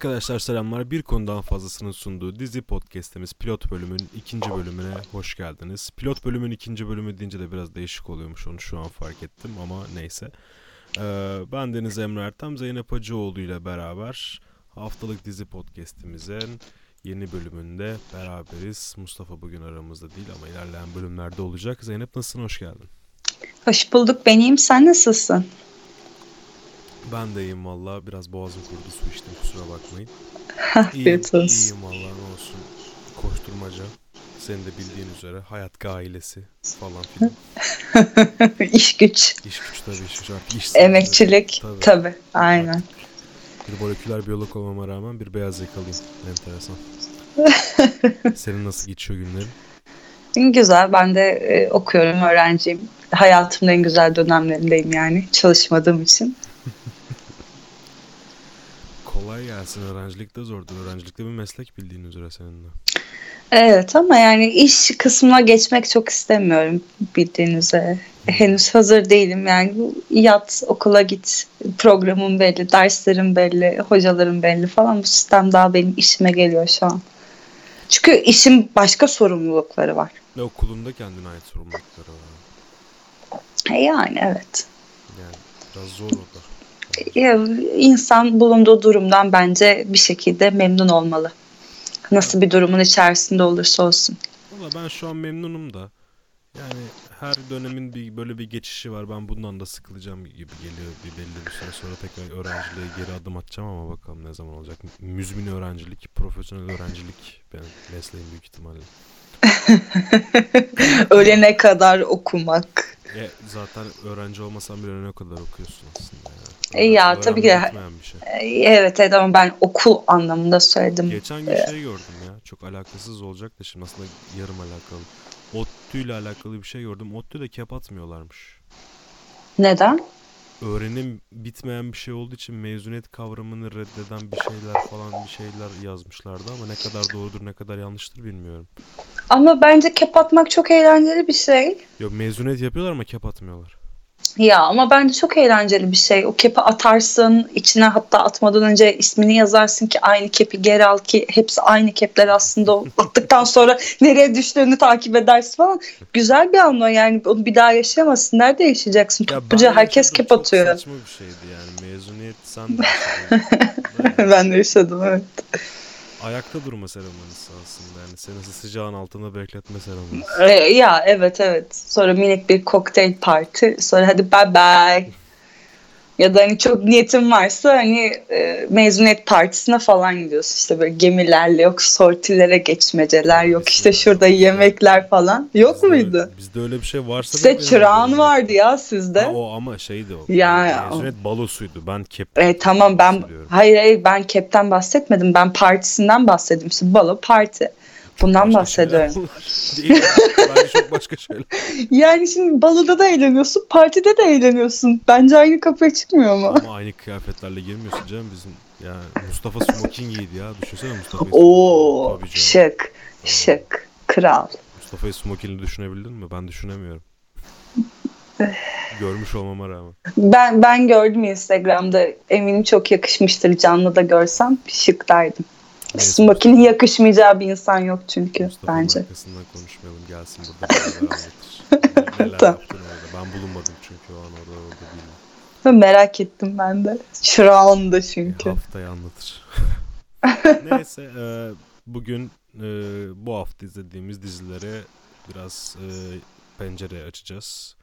Arkadaşlar selamlar. Bir konudan fazlasının sunduğu dizi podcast'imiz pilot bölümün ikinci bölümüne hoş geldiniz. Pilot bölümün ikinci bölümü deyince de biraz değişik oluyormuş onu şu an fark ettim ama neyse. Ee, ben Deniz Emre Ertem, Zeynep Hacıoğlu ile beraber haftalık dizi podcast'imizin yeni bölümünde beraberiz. Mustafa bugün aramızda değil ama ilerleyen bölümlerde olacak. Zeynep nasılsın? Hoş geldin. Hoş bulduk. Ben iyiyim. Sen nasılsın? Ben de iyiyim valla. Biraz boğazım kurudu su içtim kusura bakmayın. Olsun. iyiyim valla ne olsun. Koşturmaca. Senin de bildiğin üzere hayat ailesi falan filan. İş güç. İş güç tabii iş güç artık iş Emekçilik. Tabii. Tabii. Aynen. Bir moleküler biyolog olmama rağmen bir beyaz yakalıyım. Enteresan. Senin nasıl geçiyor günlerin? Güzel. Ben de e, okuyorum, öğrenciyim. Hayatımın en güzel dönemlerindeyim yani. Çalışmadığım için. Kolay gelsin. Öğrencilik de zordur. Öğrencilikte bir meslek bildiğin üzere senin de. Evet ama yani iş kısmına geçmek çok istemiyorum bildiğin üzere. Henüz hazır değilim yani yat okula git programım belli derslerim belli hocalarım belli falan bu sistem daha benim işime geliyor şu an. Çünkü işin başka sorumlulukları var. Ve okulunda kendine ait sorumlulukları var. E Yani evet. Yani biraz zor o da. İnsan bulunduğu durumdan bence bir şekilde memnun olmalı. Nasıl bir durumun içerisinde olursa olsun. Valla ben şu an memnunum da. Yani her dönemin bir böyle bir geçişi var. Ben bundan da sıkılacağım gibi geliyor bir belli bir süre sonra tekrar öğrenciliğe geri adım atacağım ama bakalım ne zaman olacak. Müzmin öğrencilik, profesyonel öğrencilik benim mesleğim büyük ihtimalle. Ölene kadar okumak. E, zaten öğrenci olmasan bile ne kadar okuyorsun aslında. E, ya, tabii ki şey. E, Evet evet ama ben okul anlamında söyledim. Geçen gün şey gördüm ya. Çok alakasız olacak da şimdi aslında yarım alakalı. ODTÜ ile alakalı bir şey gördüm. ODTÜ'de kep atmıyorlarmış. Neden? Öğrenim bitmeyen bir şey olduğu için mezuniyet kavramını reddeden bir şeyler falan bir şeyler yazmışlardı ama ne kadar doğrudur ne kadar yanlıştır bilmiyorum. Ama bence kep atmak çok eğlenceli bir şey. Yok mezuniyet yapıyorlar ama kep atmıyorlar. Ya ama bence çok eğlenceli bir şey. O kepi atarsın, içine hatta atmadan önce ismini yazarsın ki aynı kepi geri al ki hepsi aynı kepler aslında. O attıktan sonra nereye düştüğünü takip edersin falan. Güzel bir an o yani onu bir daha yaşayamazsın. Nerede yaşayacaksın? Ya Topluca herkes kep çok atıyor. saçma bir şeydi yani. Mezuniyet sen de ben de yaşadım evet. Ayakta durma seremonisi aslında yani seni sıcağın altında bekletme seremonisi. Ee, ya evet evet. Sonra minik bir kokteyl parti. Sonra hadi bye bye. Ya da hani çok niyetin varsa hani e, mezuniyet partisine falan gidiyorsun. İşte böyle gemilerle yok sortilere geçmeceler yok işte şurada yemekler falan. Yok Bizde- muydu? Bizde öyle bir şey varsa Size çırağın vardı ya sizde. Ha, o ama şeydi o. Ya, ya, o- Mezuniyet balosuydu. Ben kep. E, tamam ben hayır hayır ben kepten bahsetmedim. Ben partisinden bahsettim. İşte balo parti. Bundan Başka bahsediyorum. Değil. Bence çok başka şeyler. Yani şimdi baloda da eğleniyorsun, partide de eğleniyorsun. Bence aynı kapıya çıkmıyor mu? Ama aynı kıyafetlerle girmiyorsun canım bizim. Yani Mustafa smoking giydi ya. Düşünsene Mustafa'yı. Oo, Tabii canım. şık, şık, kral. Mustafa'yı smokingli düşünebildin mi? Ben düşünemiyorum. Görmüş olmama rağmen. Ben ben gördüm Instagram'da. Eminim çok yakışmıştır canlı da görsem. Şık derdim. Smokin'in yakışmayacağı bir insan yok çünkü Mustafa'nın bence. arkasından konuşmayalım. Gelsin burada. Neler Tamam. yaptın orada. Ben bulunmadım çünkü o an orada orada değilim. Merak ettim ben de. Şurağında Bir çünkü. haftaya anlatır. Neyse e, bugün e, bu hafta izlediğimiz dizilere biraz e, pencere açacağız.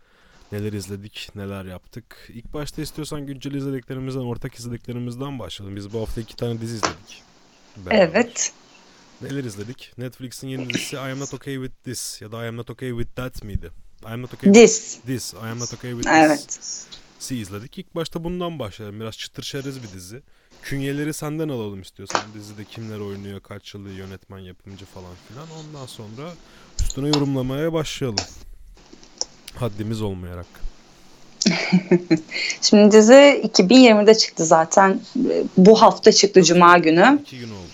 Neler izledik, neler yaptık. İlk başta istiyorsan güncel izlediklerimizden, ortak izlediklerimizden başlayalım. Biz bu hafta iki tane dizi izledik. Beraber. Evet. Neler izledik? Netflix'in yeni dizisi I Am Not Okay With This ya da I Am Not Okay With That miydi? I Am Not Okay With Diz. This. I Am Not Okay With This. Evet. Si izledik. İlk başta bundan başlayalım. Biraz çıtır şeriz bir dizi. Künyeleri senden alalım istiyorsan. Dizide kimler oynuyor, kaç yılı yönetmen, yapımcı falan filan. Ondan sonra üstüne yorumlamaya başlayalım. Haddimiz olmayarak. Şimdi dizi 2020'de çıktı zaten. Bu hafta çıktı Cuma günü. İki gün oldu.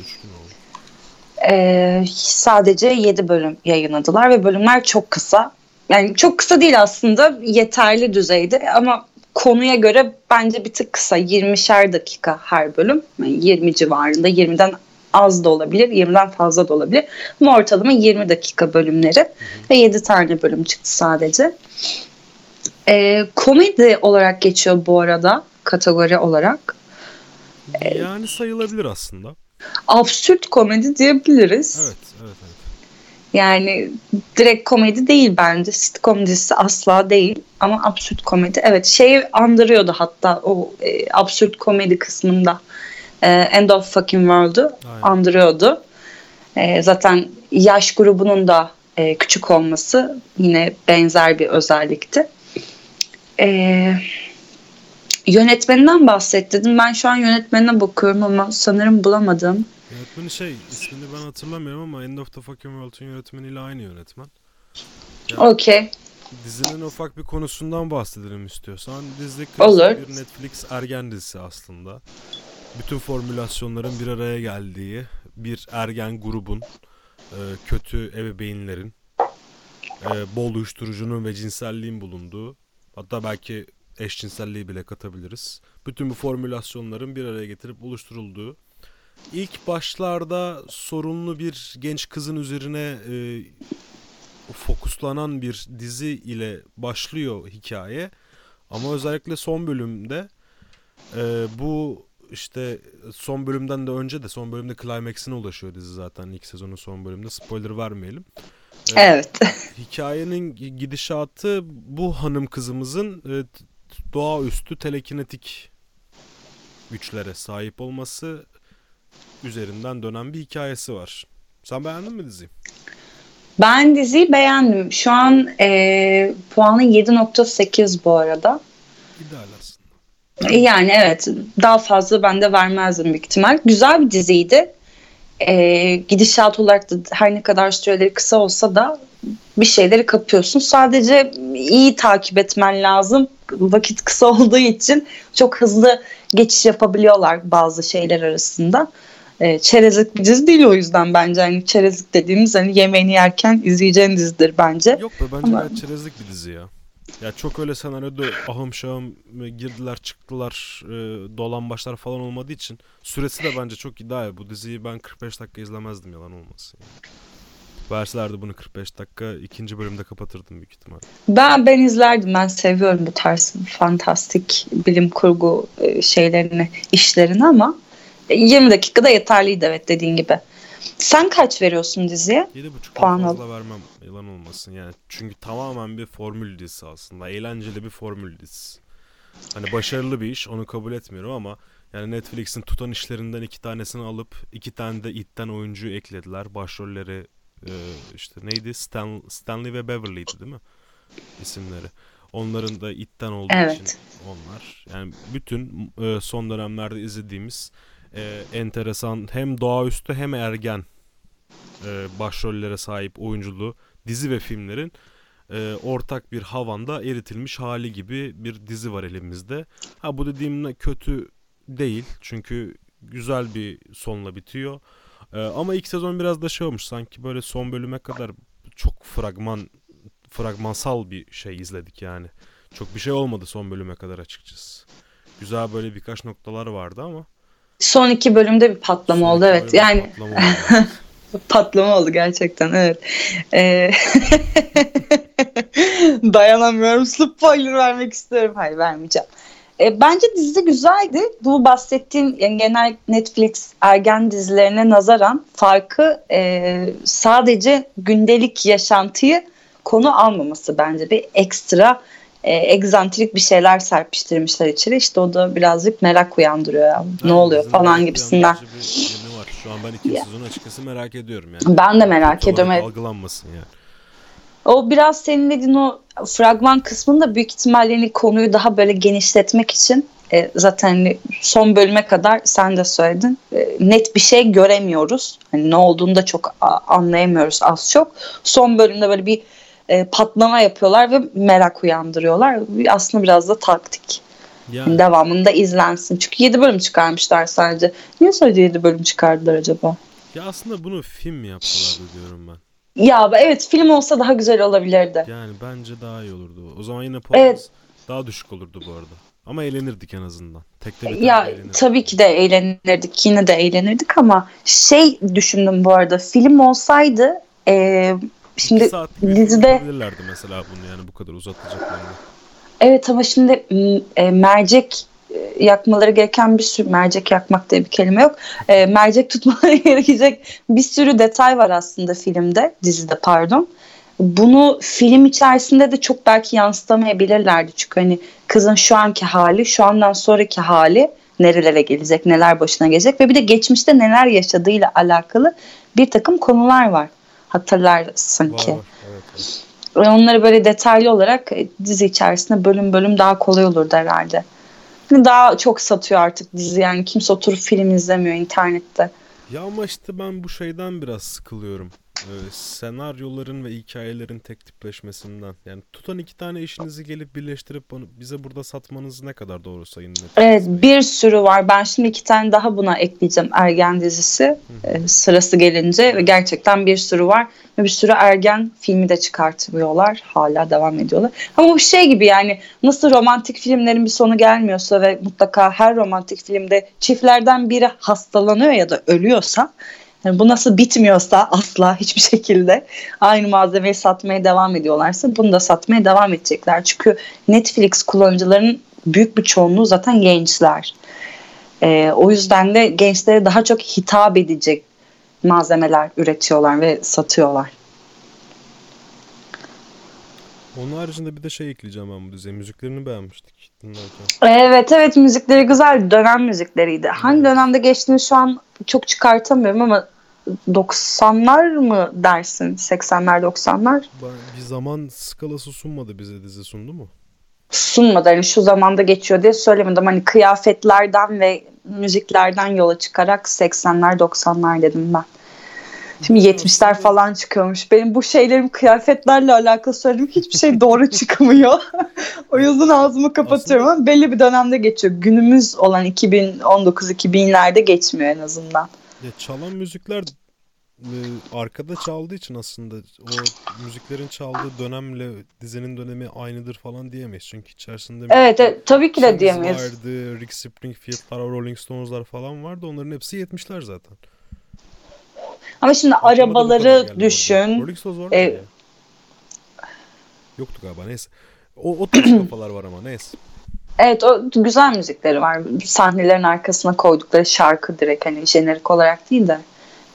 Ee, sadece 7 bölüm yayınladılar ve bölümler çok kısa. Yani çok kısa değil aslında yeterli düzeyde ama konuya göre bence bir tık kısa 20'şer dakika her bölüm. Yani 20 civarında 20'den az da olabilir 20'den fazla da olabilir. Ama ortalama 20 dakika bölümleri ve 7 tane bölüm çıktı sadece. Ee, komedi olarak geçiyor bu arada kategori olarak. Yani sayılabilir aslında. Absürt komedi diyebiliriz. Evet, evet, evet. Yani direkt komedi değil bence. Sitcom dizisi asla değil. Ama absürt komedi. Evet şey andırıyordu hatta o e, absürt komedi kısmında. E, End of Fucking World'u andırıyordu. E, zaten yaş grubunun da e, küçük olması yine benzer bir özellikti. E, yönetmeninden bahsettin. Ben şu an yönetmenine bakıyorum ama sanırım bulamadım. Yönetmeni şey ismini ben hatırlamıyorum ama End of the Fucking World'un yönetmeniyle aynı yönetmen. Yani Okey. Dizinin ufak bir konusundan bahsedelim istiyorsan. Dizi Olur. bir Netflix ergen dizisi aslında. Bütün formülasyonların bir araya geldiği bir ergen grubun e, kötü ebeveynlerin e, bol uyuşturucunun ve cinselliğin bulunduğu hatta belki eşcinselliği bile katabiliriz. Bütün bu formülasyonların bir araya getirip oluşturulduğu ilk başlarda sorunlu bir genç kızın üzerine e, fokuslanan bir dizi ile başlıyor hikaye. Ama özellikle son bölümde e, bu işte son bölümden de önce de son bölümde climax'ine ulaşıyor dizi zaten ilk sezonun son bölümünde. Spoiler vermeyelim. E, evet. hikayenin gidişatı bu hanım kızımızın e, doğaüstü telekinetik güçlere sahip olması üzerinden dönen bir hikayesi var. Sen beğendin mi diziyi? Ben diziyi beğendim. Şu an e, puanı 7.8 bu arada. İdeal aslında. Yani evet daha fazla ben de vermezdim büyük ihtimal. Güzel bir diziydi. E, gidişat olarak da her ne kadar süreleri kısa olsa da bir şeyleri kapıyorsun. Sadece iyi takip etmen lazım. Vakit kısa olduğu için çok hızlı geçiş yapabiliyorlar bazı şeyler arasında e, çerezlik bir dizi değil o yüzden bence. Hani çerezlik dediğimiz hani yemeğini yerken izleyeceğin dizidir bence. Yok be bence Ama... çerezlik bir dizi ya. Ya çok öyle senaryoda ahım şahım girdiler çıktılar e, dolan başlar falan olmadığı için süresi de bence çok ideal. Bu diziyi ben 45 dakika izlemezdim yalan olmasın. Yani. Verselerdi bunu 45 dakika ikinci bölümde kapatırdım büyük ihtimal. Ben ben izlerdim. Ben seviyorum bu tarz fantastik bilim kurgu e, şeylerini, işlerini ama 20 dakikada yeterliydi evet dediğin gibi. Sen kaç veriyorsun diziye? 7.5 puan fazla vermem yalan olmasın yani. Çünkü tamamen bir formül dizisi aslında. Eğlenceli bir formül dizisi. Hani başarılı bir iş onu kabul etmiyorum ama yani Netflix'in tutan işlerinden iki tanesini alıp iki tane de itten oyuncuyu eklediler. Başrolleri e, işte neydi? Stan, Stanley ve Beverly'di değil mi? İsimleri. Onların da itten olduğu evet. için onlar. Yani bütün e, son dönemlerde izlediğimiz e, enteresan hem doğaüstü hem ergen e, başrollere sahip oyunculuğu dizi ve filmlerin e, ortak bir havanda eritilmiş hali gibi bir dizi var elimizde. Ha bu dediğim kötü değil çünkü güzel bir sonla bitiyor. E, ama ilk sezon biraz da şey olmuş sanki böyle son bölüme kadar çok fragman fragmansal bir şey izledik yani. Çok bir şey olmadı son bölüme kadar açıkçası. Güzel böyle birkaç noktalar vardı ama Son iki bölümde bir patlama Son oldu evet. Yani patlama oldu. patlama oldu gerçekten evet. Ee... Dayanamıyorum. Spoiler vermek istiyorum. Hayır vermeyeceğim. E, bence dizi güzeldi. Bu bahsettiğim yani genel Netflix ergen dizilerine nazaran farkı e, sadece gündelik yaşantıyı konu almaması bence bir ekstra e, egzantrik bir şeyler serpiştirmişler içeri. İşte o da birazcık merak uyandırıyor ya. Evet, ne oluyor falan gibisinden. Şu an ben ikinci sezonu açıkçası merak ediyorum yani. Ben de merak ediyorum. Algılanmasın yani. O biraz senin dediğin o fragman kısmında büyük ihtimalle hani konuyu daha böyle genişletmek için e, zaten hani son bölüme kadar sen de söyledin e, net bir şey göremiyoruz. Hani ne olduğunu da çok anlayamıyoruz az çok. Son bölümde böyle bir e, patlama yapıyorlar ve merak uyandırıyorlar. Aslında biraz da taktik. Yani. Devamında izlensin. Çünkü 7 bölüm çıkarmışlar sadece. Niye sadece 7 bölüm çıkardılar acaba? Ya aslında bunu film mi yapsalardı diyorum ben. Ya evet film olsa daha güzel olabilirdi. Yani bence daha iyi olurdu. O zaman yine podcast, evet. Daha düşük olurdu bu arada. Ama eğlenirdik en azından. Tekte bir Ya tabii ki de eğlenirdik. Yine de eğlenirdik ama şey düşündüm bu arada. Film olsaydı e, şimdi dizide- mesela bunu yani bu kadar uzatacaklarını. Evet ama şimdi m, e, mercek yakmaları gereken bir sürü mercek yakmak diye bir kelime yok. E, mercek tutmaları gerekecek bir sürü detay var aslında filmde, dizide pardon. Bunu film içerisinde de çok belki yansıtamayabilirlerdi. Çünkü hani kızın şu anki hali, şu andan sonraki hali nerelere gelecek, neler başına gelecek ve bir de geçmişte neler yaşadığıyla alakalı bir takım konular var. Hatırlarsın Var ki. Evet, evet. Ve onları böyle detaylı olarak e, dizi içerisinde bölüm bölüm daha kolay olurdu herhalde. Daha çok satıyor artık dizi yani kimse oturup film izlemiyor internette. Ya ama işte ben bu şeyden biraz sıkılıyorum. Ee, senaryoların ve hikayelerin tek tipleşmesinden. Yani tutan iki tane işinizi gelip birleştirip bunu bize burada satmanız ne kadar doğru sayın Evet bir sürü var. Ben şimdi iki tane daha buna ekleyeceğim ergen dizisi e, sırası gelince ve gerçekten bir sürü var. Ve bir sürü ergen filmi de çıkartıyorlar. Hala devam ediyorlar. Ama bu şey gibi yani nasıl romantik filmlerin bir sonu gelmiyorsa ve mutlaka her romantik filmde çiftlerden biri hastalanıyor ya da ölüyorsa yani bu nasıl bitmiyorsa asla hiçbir şekilde aynı malzemeyi satmaya devam ediyorlarsa bunu da satmaya devam edecekler. Çünkü Netflix kullanıcılarının büyük bir çoğunluğu zaten gençler. Ee, o yüzden de gençlere daha çok hitap edecek malzemeler üretiyorlar ve satıyorlar. Onun haricinde bir de şey ekleyeceğim ben bu diziye. Müziklerini beğenmiştik dinlerken. Evet evet müzikleri güzel dönem müzikleriydi. Hangi dönemde geçtiğini şu an çok çıkartamıyorum ama 90'lar mı dersin? 80'ler 90'lar Ben, bir zaman skalası sunmadı bize dizi sundu mu? sunmadı. Hani şu zamanda geçiyor diye söylemedim. Hani kıyafetlerden ve müziklerden yola çıkarak 80'ler 90'lar dedim ben. Şimdi 70'ler falan çıkıyormuş. Benim bu şeylerim kıyafetlerle alakalı söylediğim hiçbir şey doğru çıkmıyor. o yüzden ağzımı kapatıyorum ama belli bir dönemde geçiyor. Günümüz olan 2019-2000'lerde geçmiyor en azından. Ya çalan müzikler e, arkada çaldığı için aslında o müziklerin çaldığı dönemle dizinin dönemi aynıdır falan diyemeyiz. Çünkü içerisinde Evet, evet tabii ki de diyemeyiz. vardı, Rick Springfield'lar, Rolling Stones'lar falan vardı. Onların hepsi 70'ler zaten. Ama şimdi Aklıma arabaları düşün. Rolling Stones var mı? E, Yoktu galiba neyse. O, o tarz kafalar var ama neyse. Evet o güzel müzikleri var. Sahnelerin arkasına koydukları şarkı direkt hani jenerik olarak değil de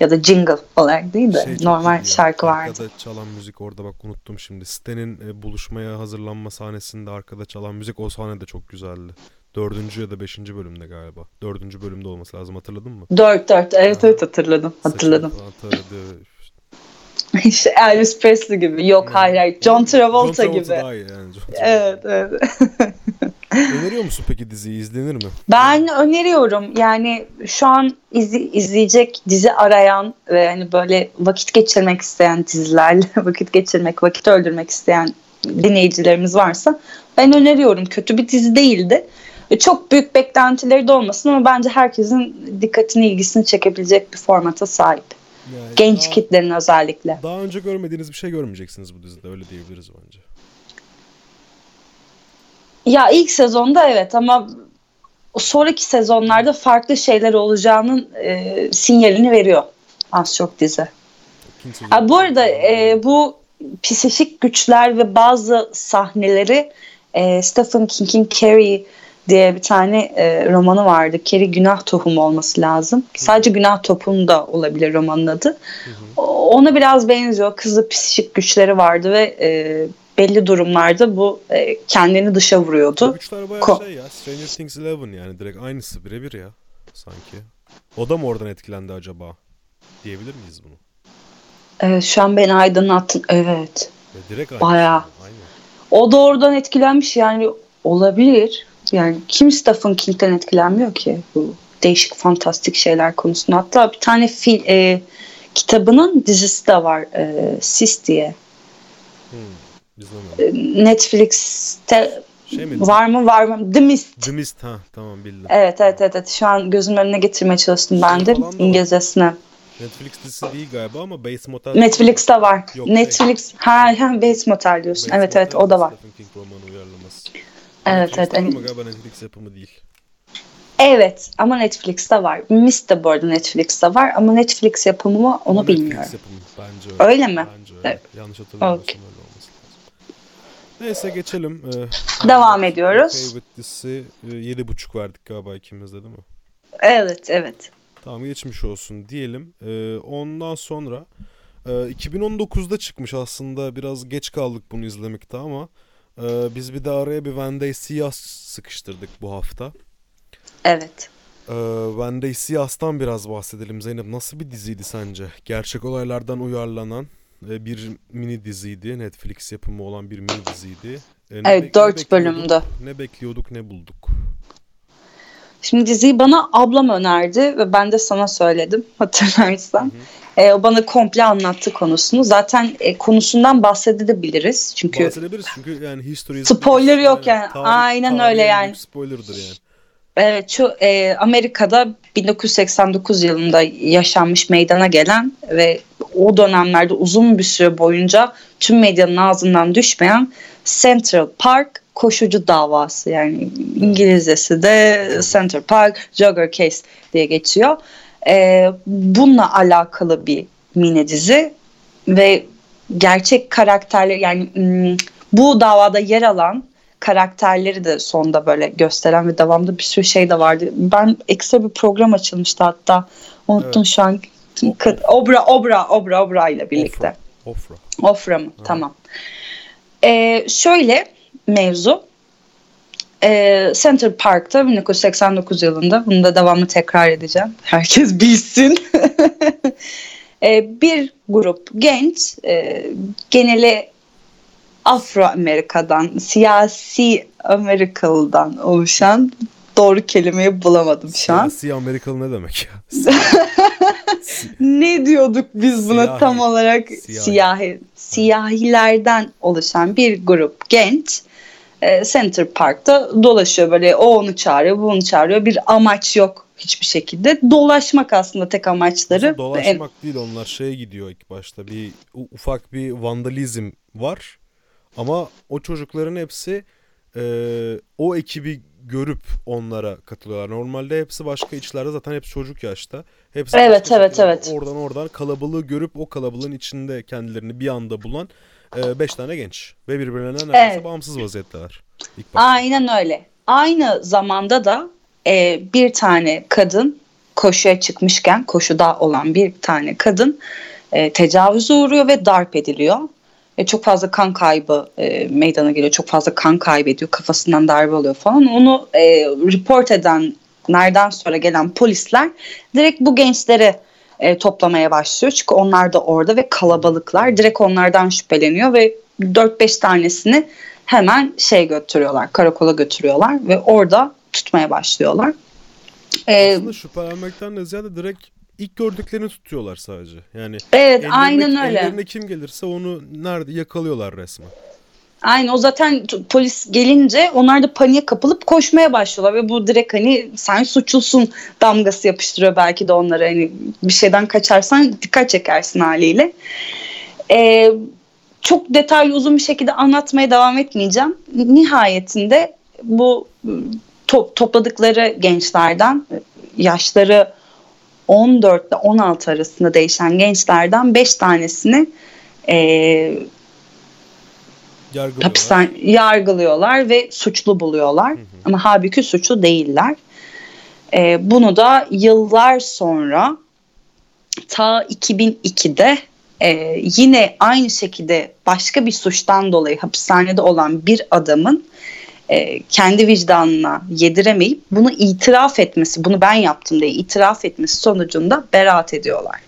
ya da jingle olarak değil de Şey normal iyiydi ya. şarkı vardı. Arkada çalan müzik orada bak unuttum şimdi. Stan'in e, buluşmaya hazırlanma sahnesinde arkada çalan müzik o sahne de çok güzeldi. Dördüncü ya da beşinci bölümde galiba. Dördüncü bölümde olması lazım hatırladın mı? Dört dört evet Ha. evet hatırladım hatırladım. Taradı. işte Elvis Presley gibi yok hayır hayır John Travolta, John gibi. Travolta daha iyi yani. Travolta. Evet evet. Musun peki diziyi? izlenir mi? Ben öneriyorum yani şu an izli- izleyecek dizi arayan ve hani böyle vakit geçirmek isteyen dizilerle vakit geçirmek, vakit öldürmek isteyen dinleyicilerimiz varsa ben öneriyorum. Kötü bir dizi değildi. Çok büyük beklentileri de olmasın ama bence herkesin dikkatini, ilgisini çekebilecek bir formata sahip. Yani Genç daha, kitlerin özellikle. Daha önce görmediğiniz bir şey görmeyeceksiniz bu dizide. Öyle diyebiliriz bence. Ya ilk sezonda evet ama sonraki sezonlarda farklı şeyler olacağının e, sinyalini veriyor az çok dizi. Ha, bu arada e, bu psişik güçler ve bazı sahneleri e, Stephen King'in Carrie diye bir tane e, romanı vardı. Carrie Günah Tohumu olması lazım. Sadece Günah Tohumu da olabilir romanın adı. O- Ona biraz benziyor. Kızı psişik güçleri vardı ve e, belli durumlarda bu e, kendini dışa vuruyordu. güçler bayağı Ko- şey ya. Stranger Things 11 yani. Direkt aynısı birebir ya. Sanki. O da mı oradan etkilendi acaba? Diyebilir miyiz bunu? Evet, şu an beni aydınlattın. Evet. Ve direkt aynı. Bayağı. Aynen. O da oradan etkilenmiş yani olabilir. Yani kim Stephen King'den etkilenmiyor ki bu değişik fantastik şeyler konusunda. Hatta bir tane fil, e, kitabının dizisi de var. E, Sis diye. Hmm. İzlemedim. Netflix'te Şey mi? var mı var mı? The Mist. The Mist ha tamam bildim. Evet evet evet. evet. Şu an gözümün önüne getirmeye çalıştım ben de Şey var. İngilizcesine. Netflix dizisi değil galiba ama Bates Motel. Netflix'te var. Yok, Netflix. Ha, ha Bates Motel diyorsun. Bates evet evet Motel o da var. Stephen King romanı uyarlaması. Evet evet. Netflix'te hani- ama galiba Netflix yapımı değil. Evet ama Netflix'te var. Miss de bu arada Netflix'te var ama Netflix yapımı mı onu Ama bilmiyorum. Netflix yapımı bence öyle. Öyle mi? Bence öyle. Evet. Yanlış hatırlamıyorsam Okey. Neyse geçelim. Ee, Devam ediyoruz. Favorite dizisi e, 7.5 verdik galiba ikimiz de değil mi? Evet evet. Tamam geçmiş olsun diyelim. Ee, ondan sonra e, 2019'da çıkmış aslında biraz geç kaldık bunu izlemekte ama e, biz bir de araya bir Vendée Siyas sıkıştırdık bu hafta. Evet. Ee, Vendée Siyas'tan biraz bahsedelim Zeynep. Nasıl bir diziydi sence? Gerçek olaylardan uyarlanan e, bir mini diziydi. Netflix yapımı olan bir mini diziydi. E, ne Evet ne 4 bekliyorduk- bölümdü. Ne bekliyorduk ne bulduk. Şimdi diziyi bana ablam önerdi ve ben de sana söyledim hatırlarsan. E, o bana komple anlattı konusunu. Zaten e, konusundan bahsedebiliriz. Çünkü Bahsedebiliriz çünkü yani history is- Spoiler yok yani. Aynen öyle tarihin yani. Spoiler'dır yani. Evet, şu e, Amerika'da 1989 yılında yaşanmış meydana gelen ve o dönemlerde uzun bir süre boyunca tüm medyanın ağzından düşmeyen Central Park koşucu davası yani İngilizcesi de Central Park Jogger Case diye geçiyor. E, bununla alakalı bir mini dizi ve gerçek karakterler yani hmm, bu davada yer alan karakterleri de sonda böyle gösteren ve devamlı bir sürü şey de vardı. Ben ekstra bir program açılmıştı hatta. Unuttum şu an. Obra, Obra, Obra, Obra ile birlikte. Ofra. Ofra. Ofra mı? Tamam. Ee, şöyle mevzu. Ee, Center Park'ta 1989 yılında bunu da devamlı tekrar edeceğim. Herkes bilsin. Ee, bir grup genç e, geneli Afro-Amerika'dan, siyasi Amerikalı'dan oluşan doğru kelimeyi bulamadım şu an. Siyasi Amerikalı ne demek ya? Ne diyorduk biz buna Siyahi. tam olarak? Siyahi. Siyahi. Siyahilerden oluşan bir grup genç e, Center Park'ta dolaşıyor böyle o onu çağırıyor bu onu çağırıyor bir amaç yok hiçbir şekilde dolaşmak aslında tek amaçları Aslında dolaşmak değil onlar şeye gidiyor ilk başta bir ufak bir vandalizm var ama o çocukların hepsi e, o ekibi görüp onlara katılıyorlar. Normalde hepsi başka içlerde zaten hepsi çocuk yaşta. Hepsi Evet, evet, evet. Oradan oradan kalabalığı görüp o kalabalığın içinde kendilerini bir anda bulan e, beş tane genç ve birbirlerinden neredeyse Evet. bağımsız vaziyetteler. Aynen öyle. Aynı zamanda da e, bir tane kadın koşuya çıkmışken koşuda olan bir tane kadın e, tecavüze uğruyor ve darp ediliyor. E, çok fazla kan kaybı e, meydana geliyor. Çok fazla kan kaybediyor. Kafasından darbe oluyor falan. Onu e, report edenlerden sonra gelen polisler direkt bu gençleri e, toplamaya başlıyor. Çünkü onlar da orada ve kalabalıklar. Direkt onlardan şüpheleniyor ve 4-5 tanesini hemen şey götürüyorlar. Karakola götürüyorlar ve orada tutmaya başlıyorlar. E, Aslında şüphelenmekten de ziyade direkt ilk gördüklerini tutuyorlar sadece. Yani evet ellerine- aynen öyle. Ellerine kim gelirse onu nerede yakalıyorlar resmen. Aynen o zaten t- polis gelince onlar da paniğe kapılıp koşmaya başlıyorlar ve bu direkt hani sen suçlusun damgası yapıştırıyor belki de onlara hani bir şeyden kaçarsan dikkat çekersin haliyle. Ee, çok detaylı uzun bir şekilde anlatmaya devam etmeyeceğim. Nihayetinde bu to- topladıkları gençlerden yaşları 14 ile 16 arasında değişen gençlerden 5 tanesini eee Yargılıyorlar. hapisten yargılıyorlar ve suçlu buluyorlar. Ama halbuki suçlu değiller. Ee, bunu da yıllar sonra ta 2002'de e, yine aynı şekilde başka bir suçtan dolayı hapishanede olan bir adamın e, kendi vicdanına yediremeyip bunu itiraf etmesi, bunu ben yaptım diye itiraf etmesi sonucunda beraat ediyorlar.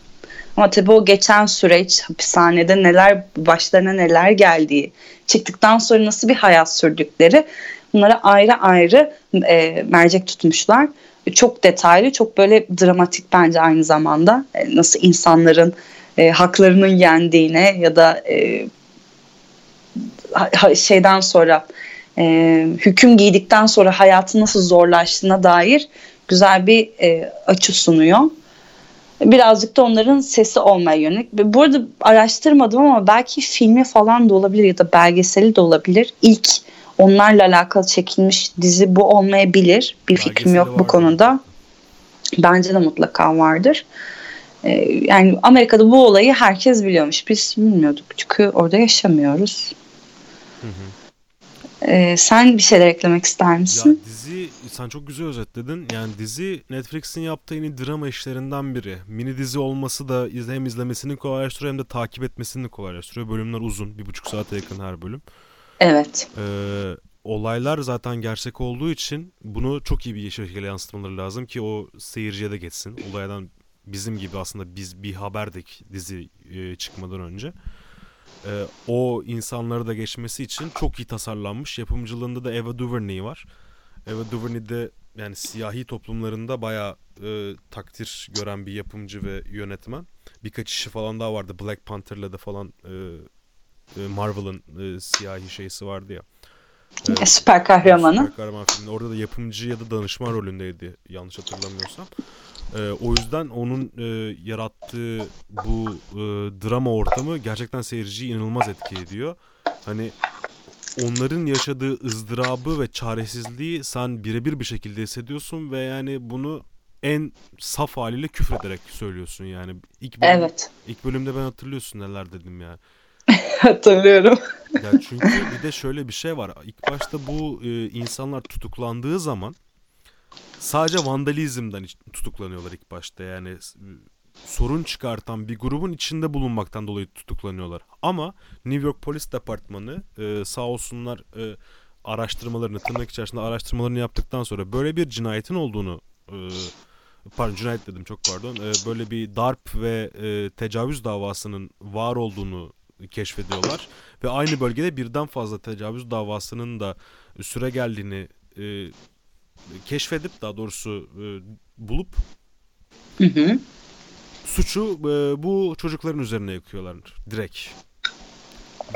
Ama tabii o geçen süreç hapishanede neler başlarına neler geldiği, çıktıktan sonra nasıl bir hayat sürdükleri bunlara ayrı ayrı e, mercek tutmuşlar. Çok detaylı, çok böyle dramatik bence aynı zamanda. E, nasıl insanların e, haklarının yendiğine ya da e, şeyden sonra e, hüküm giydikten sonra hayatın nasıl zorlaştığına dair güzel bir e, açı sunuyor. Birazcık da onların sesi olmaya yönelik. Bu arada araştırmadım ama belki filmi falan da olabilir ya da belgeseli de olabilir. İlk onlarla alakalı çekilmiş dizi bu olmayabilir. Bir Belgeseli fikrim yok bu konuda. Bence de mutlaka vardır. Ee, yani Amerika'da bu olayı herkes biliyormuş. Biz bilmiyorduk çünkü orada yaşamıyoruz. Hı hı. Ee, sen bir şeyler eklemek ister Ya misin? dizi sen çok güzel özetledin. Yani dizi Netflix'in yaptığı en iyi drama işlerinden biri. Mini dizi olması da hem izlemesini kolaylaştırıyor hem de takip etmesini kolaylaştırıyor. Bölümler uzun. Bir buçuk saate yakın her bölüm. Evet. Ee, olaylar zaten gerçek olduğu için bunu çok iyi bir şekilde yansıtmaları lazım ki o seyirciye de geçsin. Olaydan bizim gibi aslında biz bir haberdik dizi e, çıkmadan önce. Ee, o insanları da geçmesi için çok iyi tasarlanmış. Yapımcılığında da Eva DuVernay var. Eva DuVernay de yani siyahi toplumlarında bayağı e, takdir gören bir yapımcı ve yönetmen. Birkaç işi falan daha vardı. Black Panther'la da falan e, e, Marvel'ın e, siyahi şeysi vardı ya. E, Süper kahramanı. Süper kahraman filminde. Orada da yapımcı ya da danışman rolündeydi yanlış hatırlamıyorsam. Ee, o yüzden onun e, yarattığı bu e, drama ortamı gerçekten seyirciyi inanılmaz etki ediyor. Hani onların yaşadığı ızdırabı ve çaresizliği sen birebir bir şekilde hissediyorsun ve yani bunu en saf haliyle küfrederek söylüyorsun yani. İlk bölüm, Evet. ilk bölümde ben hatırlıyorsun neler dedim ya. Hatırlıyorum. Ya çünkü bir de şöyle bir şey var. İlk başta bu e, insanlar tutuklandığı zaman sadece vandalizmden tutuklanıyorlar ilk başta. Yani s- sorun çıkartan bir grubun içinde bulunmaktan dolayı tutuklanıyorlar. Ama New York Polis Departmanı e, sağ olsunlar e, araştırmalarını tırnak içerisinde araştırmalarını yaptıktan sonra böyle bir cinayetin olduğunu e, pardon cinayet dedim çok pardon e, böyle bir darp ve e, tecavüz davasının var olduğunu keşfediyorlar ve aynı bölgede birden fazla tecavüz davasının da süre geldiğini e, keşfedip daha doğrusu e, bulup Hı hı. suçu e, bu çocukların üzerine yıkıyorlar direkt.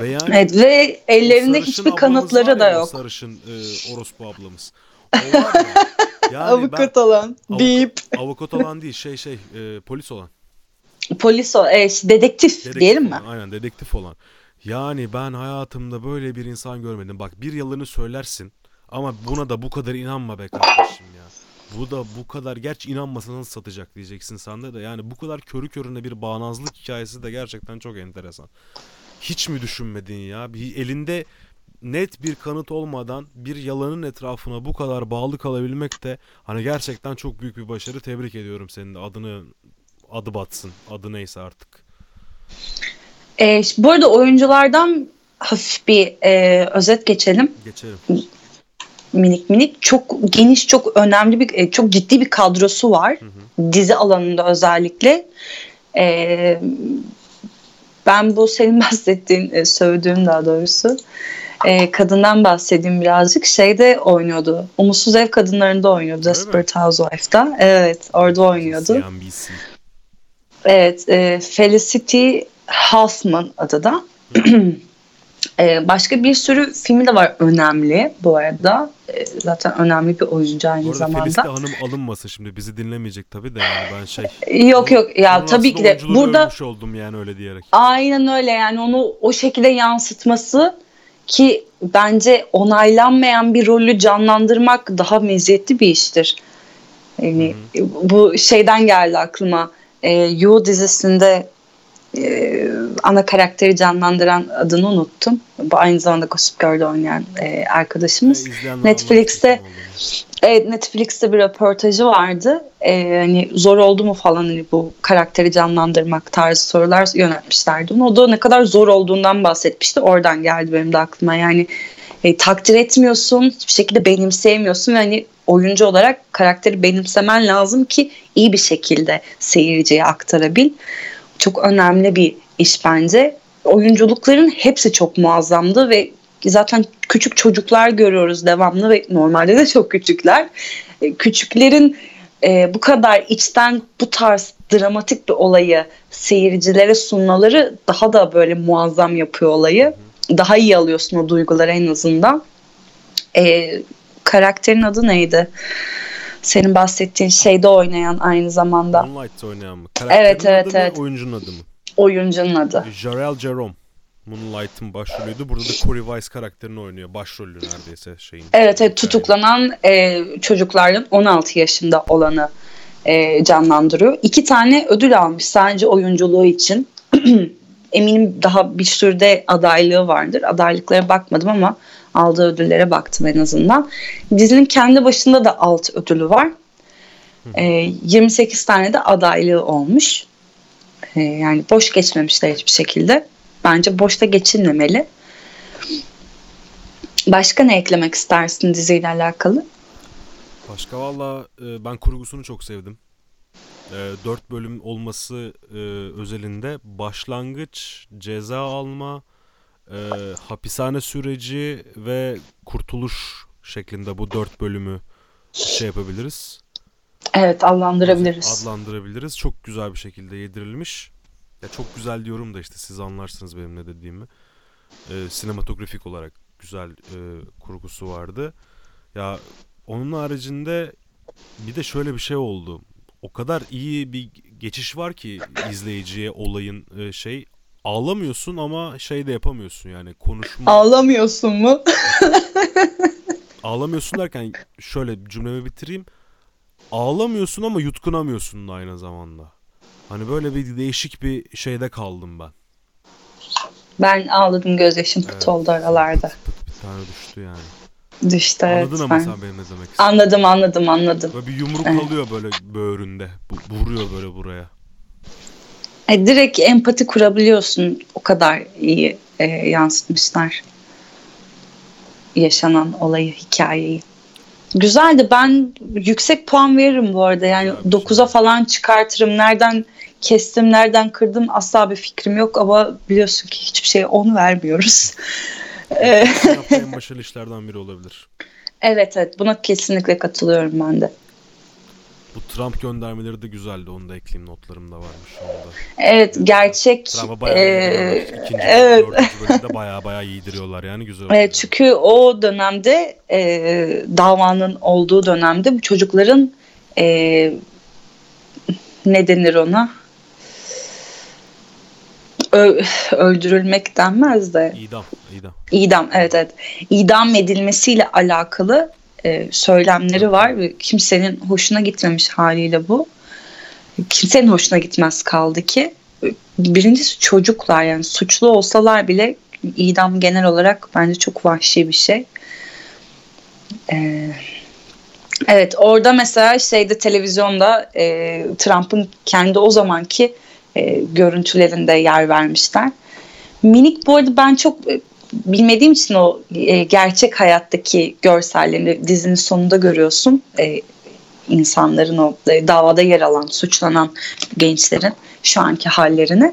Ve yani Evet ve ellerinde hiçbir kanıtları da yok. Sarışın e, orospu ablamız. O var ya, yani Avukat olan ben, deyip avukat, avukat olan değil şey şey e, polis olan. Polis o e, dedektif, Dedektif diyelim mi? Aynen dedektif olan. Yani ben hayatımda böyle bir insan görmedim. Bak bir yalanı söylersin ama buna da bu kadar inanma be kardeşim ya. Bu da bu kadar gerçi inanmasa nasıl satacak diyeceksin sen de de yani bu kadar körü körüne bir bağnazlık hikayesi de gerçekten çok enteresan. Hiç mi düşünmedin ya? Bir elinde net bir kanıt olmadan bir yalanın etrafına bu kadar bağlı kalabilmek de hani gerçekten çok büyük bir başarı. Tebrik ediyorum senin de adını adı batsın. Adı neyse artık. E, bu arada oyunculardan hafif bir e, özet geçelim. Geçelim. Minik minik. Çok geniş, çok önemli bir, e, çok ciddi bir kadrosu var. Hı hı. Dizi alanında özellikle. E, ben bu senin bahsettiğin, e, sövdüğün daha doğrusu e, kadından bahsedeyim birazcık. Şeyde oynuyordu. Umutsuz Ev Kadınlarında oynuyordu. Desperate Housewife'da. Evet, orada oynuyordu. CNBC. Evet, e, Felicity Huffman adı da. E, başka bir sürü filmi de var önemli bu arada. E, zaten önemli bir oyuncu Bu aynı arada zamanda. Felicite Hanım alınmasın şimdi bizi dinlemeyecek tabii de yani ben şey. Yok yok ya Onun tabii ki de burada oldum yani öyle diyerek. aynen öyle yani onu o şekilde yansıtması ki bence onaylanmayan bir rolü canlandırmak daha meziyetli bir iştir. Yani bu şeyden geldi aklıma. E, You dizisinde e, ana karakteri canlandıran adını unuttum. Bu aynı zamanda Gossip Girl'de oynayan e, arkadaşımız. İzleyenler Netflix'te-. Evet Netflix'te bir röportajı vardı. Ee, hani zor oldu mu falan hani bu karakteri canlandırmak tarzı sorular yöneltmişlerdi. onu. O da ne kadar zor olduğundan bahsetmişti. Oradan geldi benim de aklıma. Yani e, takdir etmiyorsun, hiçbir şekilde benimseyemiyorsun ve hani oyuncu olarak karakteri benimsemen lazım ki iyi bir şekilde seyirciye aktarabil. Çok önemli bir iş bence. Oyunculukların hepsi çok muazzamdı ve zaten küçük çocuklar görüyoruz devamlı ve normalde de çok küçükler. E, Küçüklerin e, bu kadar içten bu tarz dramatik bir olayı seyircilere sunmaları daha da böyle muazzam yapıyor olayı. Daha iyi alıyorsun o duyguları en azından. E, karakterin adı neydi? Senin bahsettiğin şeyde oynayan aynı zamanda Moonlight'ta oynayan mı? Karakterin Evet, evet, adı mı, evet. oyuncunun adı mı? oyuncunun adı. Jarell Jerome. Moonlight'ın başrolüydü. Burada da Corey Weiss karakterini oynuyor. Başrolü neredeyse şeyin. Evet, evet tutuklanan e, çocukların 16 yaşında olanı e, canlandırıyor. İki tane ödül almış sadece oyunculuğu için. Eminim daha bir sürü de adaylığı vardır. Adaylıklara bakmadım ama aldığı ödüllere baktım en azından. Dizinin kendi başında da alt ödülü var. E, 28 tane de adaylığı olmuş. E, yani boş geçmemişler hiçbir şekilde. Bence boşta geçilmemeli. Başka ne eklemek istersin diziyle alakalı? Başka valla e, ben kurgusunu çok sevdim. E, 4 bölüm olması e, özelinde başlangıç, ceza alma, e, hapishane süreci ve kurtuluş şeklinde bu dört bölümü şey yapabiliriz. Evet adlandırabiliriz. Adlandırabiliriz. Çok güzel bir şekilde yedirilmiş. Ya çok güzel diyorum da işte siz anlarsınız benim ne dediğimi. E, sinematografik olarak güzel e, kurgusu vardı. Ya onun haricinde bir de şöyle bir şey oldu. O kadar iyi bir geçiş var ki izleyiciye olayın e, şey ağlamıyorsun ama şey de yapamıyorsun yani konuşma. Ağlamıyorsun mu? ağlamıyorsun derken şöyle cümlemi bitireyim. Ağlamıyorsun ama yutkunamıyorsun da aynı zamanda. Hani böyle bir değişik bir şeyde kaldım ben. Ben ağladım gözyaşım pıt evet. oldu aralarda. Pıt pıt bir tane düştü yani. Düştü Anladın evet. ama sen benim ne demek istediğimi. Anladım anladım anladım. Böyle bir yumruk evet. kalıyor böyle böğründe. Bu, vuruyor böyle buraya. E, direkt empati kurabiliyorsun. O kadar iyi e, yansıtmışlar. Yaşanan olayı, hikayeyi. Güzeldi. Ben yüksek puan veririm bu arada. Yani 9'a falan çıkartırım. Nereden kestim, nereden kırdım asla bir fikrim yok ama biliyorsun ki hiçbir şeye 10 vermiyoruz. en başarılı işlerden biri olabilir. Evet evet buna kesinlikle katılıyorum ben de. Bu Trump göndermeleri de güzeldi. Onu da ekleyeyim notlarımda varmış. Onda. Evet gerçek. Trump'a bayağı ee, İkinci, evet. bölümde bayağı bayağı yediriyorlar yani güzel. Evet çünkü o dönemde e, davanın olduğu dönemde bu çocukların e, ne denir ona? Ö, öldürülmek denmez de. İdam. İdam. İdam evet evet. İdam edilmesiyle alakalı e, söylemleri var ve kimsenin hoşuna gitmemiş haliyle bu. Kimsenin hoşuna gitmez kaldı ki. Birincisi çocuklar yani suçlu olsalar bile idam genel olarak bence çok vahşi bir şey. Ee, evet orada mesela şeyde televizyonda e, Trump'ın kendi o zamanki e, görüntülerinde yer vermişler. Minik bu arada ben çok bilmediğim için o e, gerçek hayattaki görsellerini dizinin sonunda görüyorsun. E, insanların o e, davada yer alan, suçlanan gençlerin şu anki hallerini.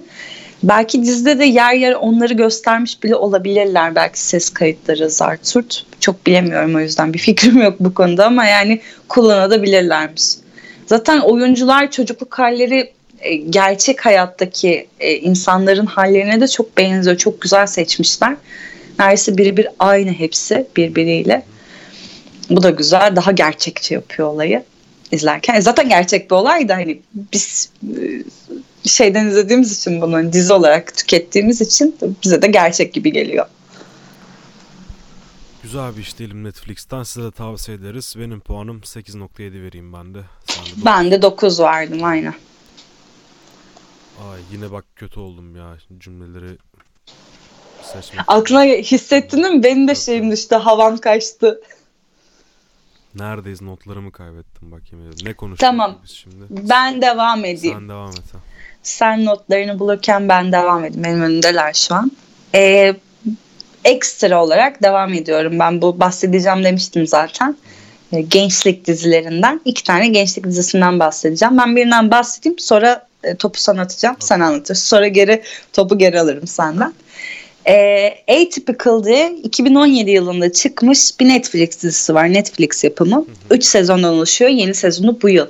Belki dizide de yer yer onları göstermiş bile olabilirler. Belki ses kayıtları Zarturt. Çok bilemiyorum o yüzden bir fikrim yok bu konuda ama yani kullanabilirlermiş. Zaten oyuncular çocukluk halleri e, gerçek hayattaki e, insanların hallerine de çok benziyor. Çok güzel seçmişler. Neredeyse birebir aynı hepsi birbiriyle. Bu da güzel. Daha gerçekçi yapıyor olayı izlerken. E, zaten gerçek bir olay da hani biz e, şeyden izlediğimiz için bunu hani dizi olarak tükettiğimiz için bize de gerçek gibi geliyor. Güzel bir iş değilim Netflix'ten size de tavsiye ederiz. Benim puanım 8.7 vereyim ben de. Sen de ben de 9 verdim aynen. Ay yine bak kötü oldum ya cümleleri seçmek. Aklına hissettin mi? Benim de şeyim düştü. Havan kaçtı. Neredeyiz? Notlarımı kaybettim bakayım. Ne konuşuyoruz tamam. biz şimdi? Ben devam edeyim. Sen devam et. Sen notlarını bulurken ben devam edeyim. Benim önümdeler şu an. Ee, ekstra olarak devam ediyorum. Ben bu bahsedeceğim demiştim zaten. Ee, gençlik dizilerinden. iki tane gençlik dizisinden bahsedeceğim. Ben birinden bahsedeyim. Sonra e, topu sana atacağım. Sen anlatırsın. Sonra geri topu geri alırım senden. E, Atypical diye 2017 yılında çıkmış bir Netflix dizisi var. Netflix yapımı. 3 sezondan oluşuyor. Yeni sezonu bu yıl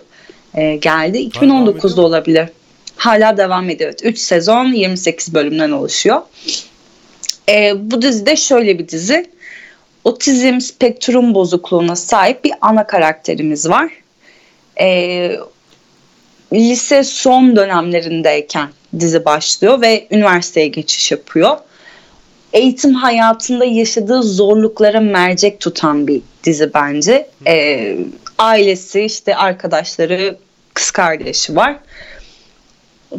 e, geldi. 2019'da olabilir. Hala devam ediyor. 3 sezon 28 bölümden oluşuyor. E, bu dizide şöyle bir dizi. Otizm spektrum bozukluğuna sahip bir ana karakterimiz var. E, lise son dönemlerindeyken dizi başlıyor ve üniversiteye geçiş yapıyor eğitim hayatında yaşadığı zorluklara mercek tutan bir dizi bence. E, ailesi işte arkadaşları kız kardeşi var.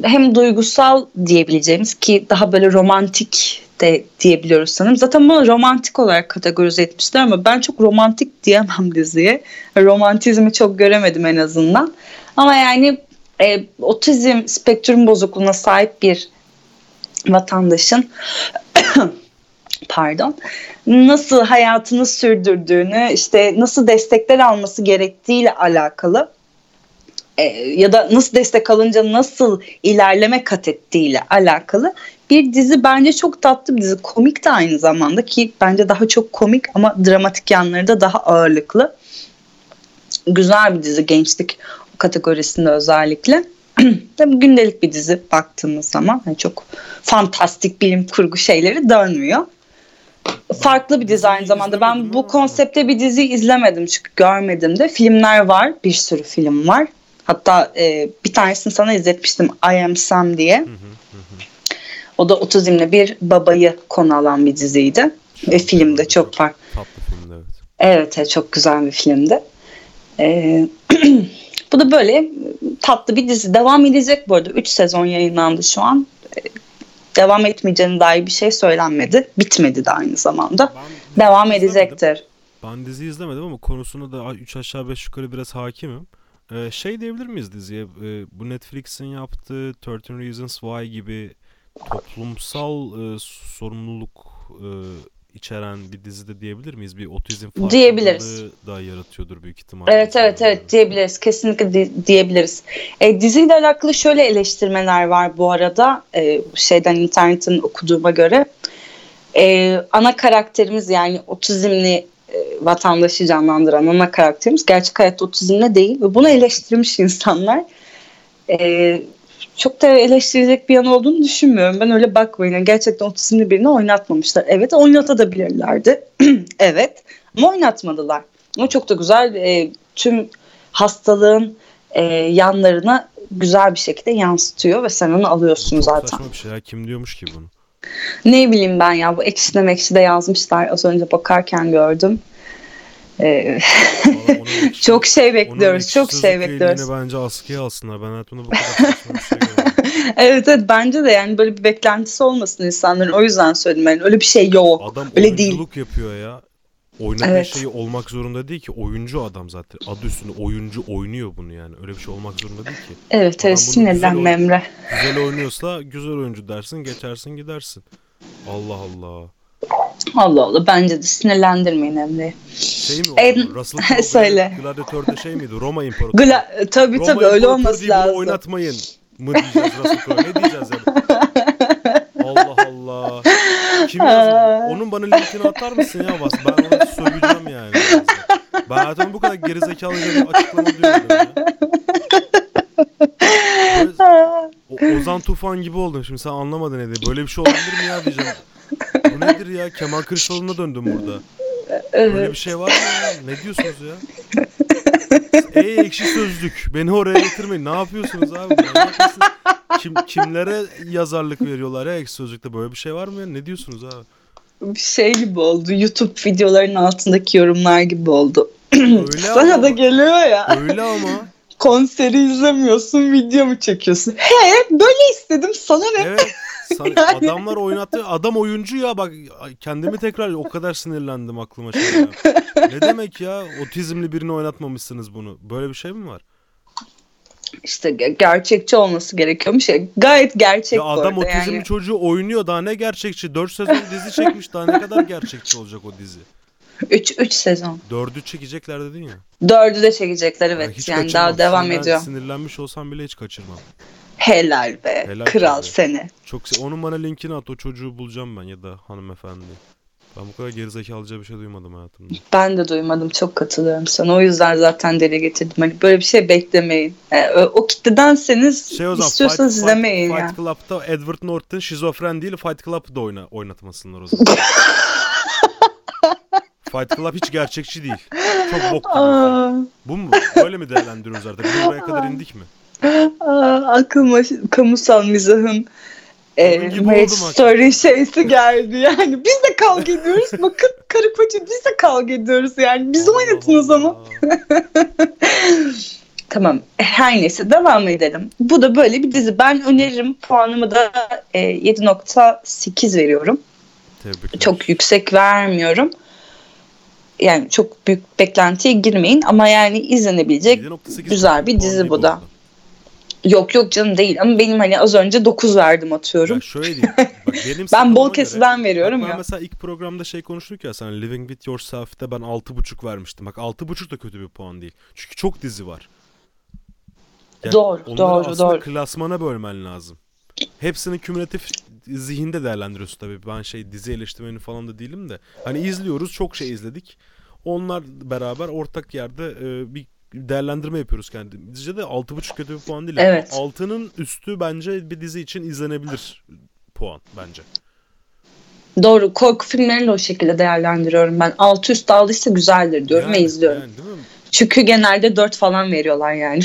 Hem duygusal diyebileceğimiz ki daha böyle romantik de diyebiliyoruz sanırım. Zaten bunu romantik olarak kategorize etmişler ama ben çok romantik diyemem diziye. Romantizmi çok göremedim en azından. Ama yani e, otizm spektrum bozukluğuna sahip bir vatandaşın pardon nasıl hayatını sürdürdüğünü işte nasıl destekler alması gerektiğiyle alakalı e, ya da nasıl destek alınca nasıl ilerleme kat ettiğiyle alakalı bir dizi bence çok tatlı bir dizi. Komik de aynı zamanda ki bence daha çok komik ama dramatik yanları da daha ağırlıklı. Güzel bir dizi gençlik kategorisinde özellikle. Tabii gündelik bir dizi baktığımız zaman yani çok fantastik bilim kurgu şeyleri dönmüyor. Farklı bir dizi aynı zamanda. Ben bu konsepte bir dizi izlemedim çünkü görmedim de. Filmler var, bir sürü film var. Hatta e, bir tanesini sana izletmiştim I Am Sam diye. Hı hı hı. O da otizmli bir babayı konu alan bir diziydi. Ve filmde çok farklı. Tatlı filmdi evet. Evet, evet çok güzel bir filmdi. Ee, bu da böyle tatlı bir dizi. Devam edecek bu arada. 3 sezon yayınlandı şu an. Devam etmeyeceğine dair bir şey söylenmedi. Bitmedi de aynı zamanda. Ben devam edecektir. Ben dizi izlemedim ama konusuna da 3 aşağı 5 yukarı biraz hakimim. Ee, şey diyebilir miyiz diziye? Ee, bu Netflix'in yaptığı 13 Reasons Why gibi toplumsal e, sorumluluk e, içeren bir dizide diyebilir miyiz? Bir otizm diyebiliriz. da yaratıyordur büyük ihtimalle. Evet evet evet diyebiliriz. Kesinlikle di- diyebiliriz. E, diziyle alakalı şöyle eleştirmeler var bu arada. E, şeyden internetin okuduğuma göre. E, ana karakterimiz yani otizmli e, vatandaşı canlandıran ana karakterimiz gerçek hayatta otizmle değil ve bunu eleştirmiş insanlar. E, çok da eleştirilecek bir yan olduğunu düşünmüyorum. Ben öyle bakmayın. Yani gerçekten otizmli birini oynatmamışlar. Evet oynatabilirlerdi. evet ama oynatmadılar. Ama çok da güzel e, tüm hastalığın e, yanlarına güzel bir şekilde yansıtıyor ve sen onu alıyorsun çok zaten. Saçma bir şey ya. Kim diyormuş ki bunu? Ne bileyim ben ya bu ekşide mekşide yazmışlar. Az önce bakarken gördüm. Ee, çok şey bekliyoruz. Çok şey bekliyoruz. bence askıya alsınlar. Ben hayatımda bu kadar şey evet evet bence de yani böyle bir beklentisi olmasın insanların. O yüzden söyledim yani öyle bir şey yok. Adam öyle değil. yapıyor ya. Oynadığı evet. şeyi olmak zorunda değil ki. Oyuncu adam zaten. Adı üstünde oyuncu oynuyor bunu yani. Öyle bir şey olmak zorunda değil ki. Evet evet sinirlenme Emre. Güzel oynuyorsa güzel oyuncu dersin geçersin gidersin. Allah Allah. Allah Allah bence de sinirlendirmeyin Emre'yi. Şey mi o? Russell Söyle. Gladiatör'de şey miydi? Roma İmparatoru. Gla tabii Roma tabii öyle olması lazım. oynatmayın mı diyeceğiz Russell Crowe? Ne diyeceğiz yani? Allah Allah. Kim yazdı? Onun bana linkini atar mısın ya Bas? Ben onu söyleyeceğim yani. Ben hayatımda bu kadar gerizekalı bir açıklama duymadım ya. Böyle, Ozan Tufan gibi oldum şimdi sen anlamadın ne diye. Böyle bir şey olabilir mi ya diyeceğim. Bu nedir ya? Kemal Kılıçdaroğlu'na döndüm burada. Evet. Böyle bir şey var mı ya? Ne diyorsunuz ya? Ey ekşi sözlük. Beni oraya getirmeyin. Ne yapıyorsunuz abi? Kim, kimlere yazarlık veriyorlar ya ekşi sözlükte? Böyle bir şey var mı ya? Ne diyorsunuz abi? Bir şey gibi oldu. YouTube videolarının altındaki yorumlar gibi oldu. Öyle Sana ama, da geliyor ya. Öyle ama. Konseri izlemiyorsun, video mu çekiyorsun? He, böyle istedim. Sana ne? Evet. yani... Adamlar oynattı. Adam oyuncu ya bak kendimi tekrar o kadar sinirlendim aklıma şey ya. Ne demek ya otizmli birini oynatmamışsınız bunu. Böyle bir şey mi var? İşte gerçekçi olması gerekiyormuş ya. Gayet gerçek ya adam otizmli yani. çocuğu oynuyor daha ne gerçekçi. 4 sezon dizi çekmiş daha ne kadar gerçekçi olacak o dizi. 3 3 sezon. 4'ü çekecekler dedin ya. 4'ü de çekecekler evet. Yani, yani daha devam ediyor. Sinirlenmiş olsam bile hiç kaçırmam. Helal be. Helal Kral tabii. seni. Çok onun bana linkini at o çocuğu bulacağım ben ya da hanımefendi. Ben bu kadar gerizekalıca bir şey duymadım hayatımda. Ben de duymadım. Çok katılıyorum sana. O yüzden zaten deli getirdim. Hani böyle bir şey beklemeyin. Yani o kitledenseniz şey o zaman, istiyorsanız Fight, izlemeyin Fight, ya. Fight Club'da Edward Norton şizofren değil Fight Club'da oyna, oynatmasınlar o zaman. Fight Club hiç gerçekçi değil. Çok bok. Bu mu? Böyle mi değerlendiriyoruz artık? Buraya kadar indik mi? Aa, aklıma kamusal mizahın e, Marriage Story şeysi geldi yani. Biz de kavga ediyoruz. Bakın karı koca biz de kavga ediyoruz yani. Biz oynatın o zaman. tamam her neyse devam edelim. Bu da böyle bir dizi. Ben öneririm. Puanımı da e, 7.8 veriyorum. Tebrikler. Çok yüksek vermiyorum. Yani çok büyük beklentiye girmeyin ama yani izlenebilecek güzel bir dizi bu da. Yok yok canım değil ama benim hani az önce 9 verdim atıyorum. Ya şöyle diyeyim. Bak benim ben bol kesiden veriyorum bak ya. Ben mesela ilk programda şey konuştuk ya sen Living With Yourself'te ben 6.5 vermiştim. Bak 6.5 da kötü bir puan değil. Çünkü çok dizi var. Yani doğru doğru doğru. klasmana bölmen lazım. Hepsini kümülatif zihinde değerlendiriyorsun tabii. Ben şey dizi eleştirmeni falan da değilim de. Hani izliyoruz çok şey izledik. Onlar beraber ortak yerde e, bir değerlendirme yapıyoruz kendimizce de 6.5 kötü bir puan değil. Evet. 6'nın üstü bence bir dizi için izlenebilir puan bence. Doğru. Korku filmlerini de o şekilde değerlendiriyorum ben. Altı üst aldıysa güzeldir diyorum yani, ve izliyorum. Yani, değil mi? Çünkü genelde 4 falan veriyorlar yani.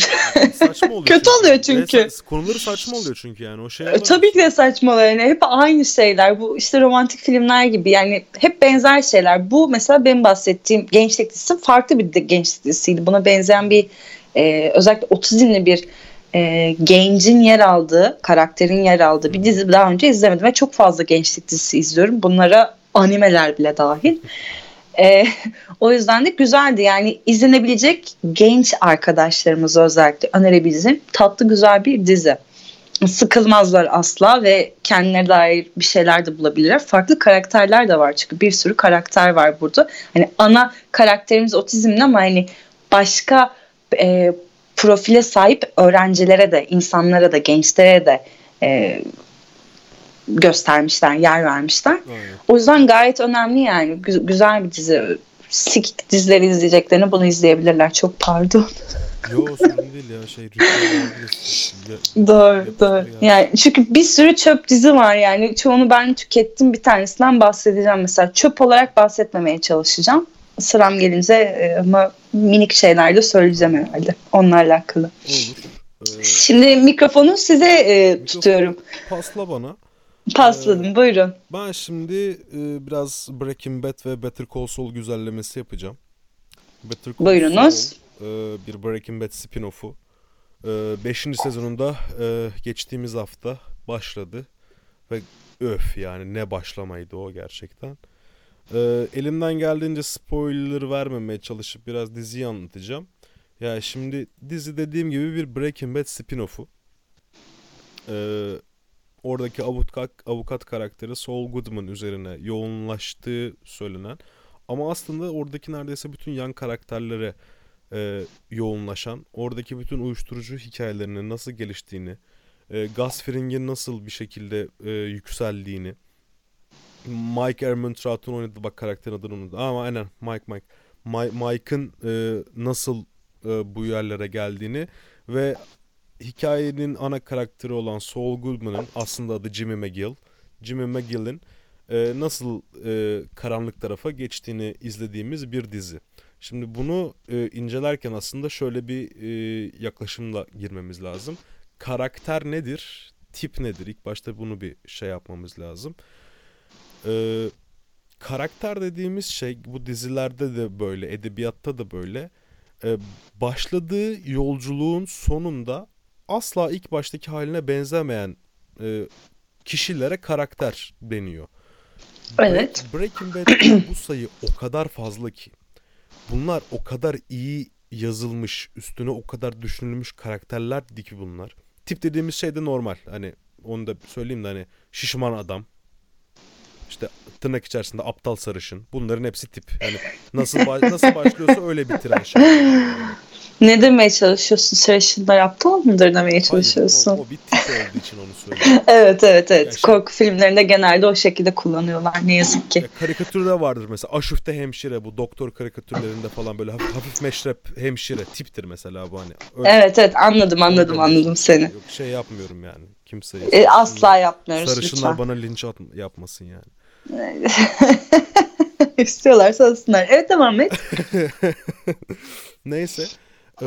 Saçma oluyor. Kötü çünkü. oluyor çünkü. Ve konuları saçma oluyor çünkü yani o şey. Tabii ki de saçma oluyor. Yani hep aynı şeyler. Bu işte romantik filmler gibi yani hep benzer şeyler. Bu mesela benim bahsettiğim gençlik dizisi farklı bir de gençlik dizisiydi. Buna benzeyen bir e, özellikle otizmli bir e, gencin yer aldığı, karakterin yer aldığı bir dizi daha önce izlemedim ve çok fazla gençlik dizisi izliyorum. Bunlara animeler bile dahil. E, o yüzden de güzeldi. Yani izlenebilecek genç arkadaşlarımız özellikle önerebileceğim tatlı güzel bir dizi. Sıkılmazlar asla ve kendilerine dair bir şeyler de bulabilirler. Farklı karakterler de var çünkü bir sürü karakter var burada. Hani ana karakterimiz otizmli ama hani başka e, profile sahip öğrencilere de, insanlara da, gençlere de e, göstermişler, yer vermişler. Aynen. O yüzden gayet önemli yani. Gü- güzel bir dizi. Sikik dizileri izleyeceklerini bunu izleyebilirler. Çok pardon. Yo sorun değil ya şey Doğru doğru. Yani. yani çünkü bir sürü çöp dizi var yani çoğunu ben tükettim bir tanesinden bahsedeceğim mesela çöp olarak bahsetmemeye çalışacağım. Sıram gelince e, ama minik şeyler de söyleyeceğim herhalde onlarla alakalı. Olur. Ee, Şimdi mikrofonu size e, mikrofonu tutuyorum. Pasla bana. Pasladım ee, buyurun. Ben şimdi e, biraz Breaking Bad ve Better Call Saul güzellemesi yapacağım. Better Call Buyurunuz. Saul e, bir Breaking Bad spin-off'u. E, beşinci sezonunda e, geçtiğimiz hafta başladı. Ve öf yani ne başlamaydı o gerçekten. E, elimden geldiğince spoiler vermemeye çalışıp biraz diziyi anlatacağım. Ya yani şimdi dizi dediğim gibi bir Breaking Bad spin-off'u. Ee, oradaki avukat, avukat karakteri Saul Goodman üzerine yoğunlaştığı söylenen ama aslında oradaki neredeyse bütün yan karakterlere e, yoğunlaşan, oradaki bütün uyuşturucu hikayelerinin nasıl geliştiğini, e, Gus Fring'in nasıl bir şekilde e, yükseldiğini, Mike Ehrmantraut'un oynadığı bak karakterin adını unuttum. Ama aynen Mike. Mike Mike'ın e, nasıl e, bu yerlere geldiğini ve hikayenin ana karakteri olan Saul Goodman'ın aslında adı Jimmy McGill. Jimmy McGill'in e, nasıl e, karanlık tarafa geçtiğini izlediğimiz bir dizi. Şimdi bunu e, incelerken aslında şöyle bir e, yaklaşımla girmemiz lazım. Karakter nedir? Tip nedir? İlk başta bunu bir şey yapmamız lazım. E, karakter dediğimiz şey bu dizilerde de böyle, edebiyatta da böyle. E, başladığı yolculuğun sonunda asla ilk baştaki haline benzemeyen e, kişilere karakter deniyor. Evet. Breaking Bad'de bu sayı o kadar fazla ki. Bunlar o kadar iyi yazılmış, üstüne o kadar düşünülmüş karakterler ki bunlar. Tip dediğimiz şey de normal. Hani onu da söyleyeyim de hani şişman adam. İşte tırnak içerisinde aptal sarışın. Bunların hepsi tip. Yani nasıl nasıl başlıyorsa öyle bitiren şey. Ne demeye çalışıyorsun? Sarışınlar aptal mıdır demeye çalışıyorsun? Hayır, o, o bir tip olduğu için onu söylüyorum. evet evet evet. Yani Korku şey... filmlerinde genelde o şekilde kullanıyorlar ne yazık ki. Ya, karikatürde vardır mesela. Aşufte hemşire bu doktor karikatürlerinde falan böyle hafif, hafif meşrep hemşire tiptir mesela bu hani. Öyle, evet evet anladım anladım anladım seni. Yok, şey yapmıyorum yani kimseye. E, asla yapmıyoruz Sarışınlar lütfen. bana linç at, yapmasın yani. İstiyorlarsa alsınlar. Evet devam et. Neyse. Ee,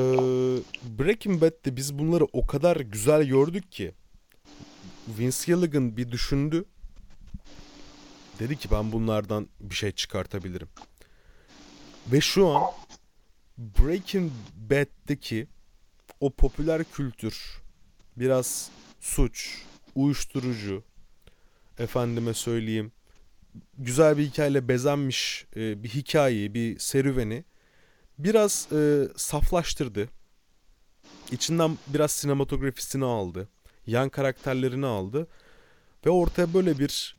Breaking Bad'de biz bunları o kadar güzel gördük ki Vince Gilligan bir düşündü. Dedi ki ben bunlardan bir şey çıkartabilirim. Ve şu an Breaking Bad'deki o popüler kültür biraz suç, uyuşturucu, efendime söyleyeyim güzel bir hikayeyle bezenmiş e, bir hikayeyi, bir serüveni biraz e, saflaştırdı. İçinden biraz sinematografisini aldı. Yan karakterlerini aldı. Ve ortaya böyle bir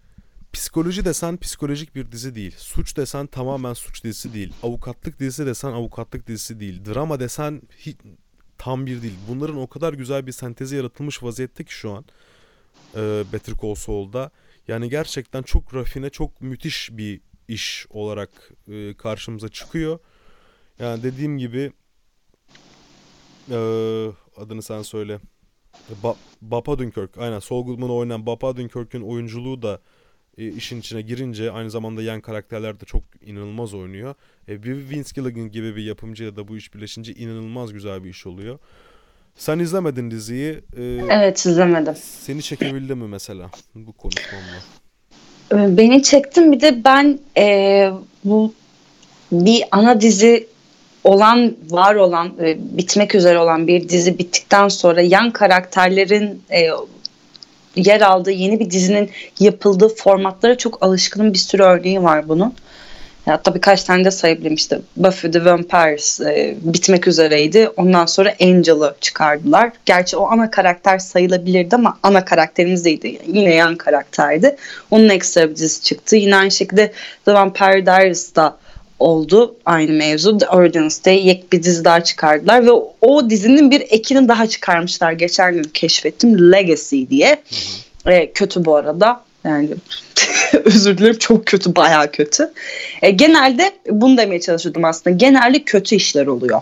psikoloji desen psikolojik bir dizi değil. Suç desen tamamen suç dizisi değil. Avukatlık dizisi desen avukatlık dizisi değil. Drama desen hiç, tam bir değil. Bunların o kadar güzel bir sentezi yaratılmış vaziyette ki şu an e, Better Call Saul'da. Yani gerçekten çok rafine, çok müthiş bir iş olarak e, karşımıza çıkıyor. Yani dediğim gibi e, adını sen söyle. Ba Bapa Dunkirk. Aynen Saul Goodman'ı oynayan Bapa Dunkirk'ün oyunculuğu da e, işin içine girince aynı zamanda yan karakterler de çok inanılmaz oynuyor. E, bir Vince Gilligan gibi bir yapımcıyla da bu iş birleşince inanılmaz güzel bir iş oluyor. Sen izlemedin diziyi. E, evet izlemedim. Seni çekebildi mi mesela bu konuşmamla? Ee, beni çektim bir de ben e, bu bir ana dizi olan var olan e, bitmek üzere olan bir dizi bittikten sonra yan karakterlerin e, yer aldığı yeni bir dizinin yapıldığı formatlara çok alışkınım bir sürü örneği var bunun. Hatta birkaç tane de sayabilirim işte Buffy the Vampires e, bitmek üzereydi. Ondan sonra Angel'ı çıkardılar. Gerçi o ana karakter sayılabilirdi ama ana karakterimiz değildi. Yine yan karakterdi. Onun ekstra bir dizisi çıktı. Yine aynı şekilde The Vampire Diaries oldu aynı mevzu. The Origins yek bir dizi daha çıkardılar ve o, o dizinin bir ekini daha çıkarmışlar. Geçen gün keşfettim Legacy diye. E, kötü bu arada. Yani özür dilerim çok kötü bayağı kötü. E, genelde bunu demeye çalışıyordum aslında. Genelde kötü işler oluyor.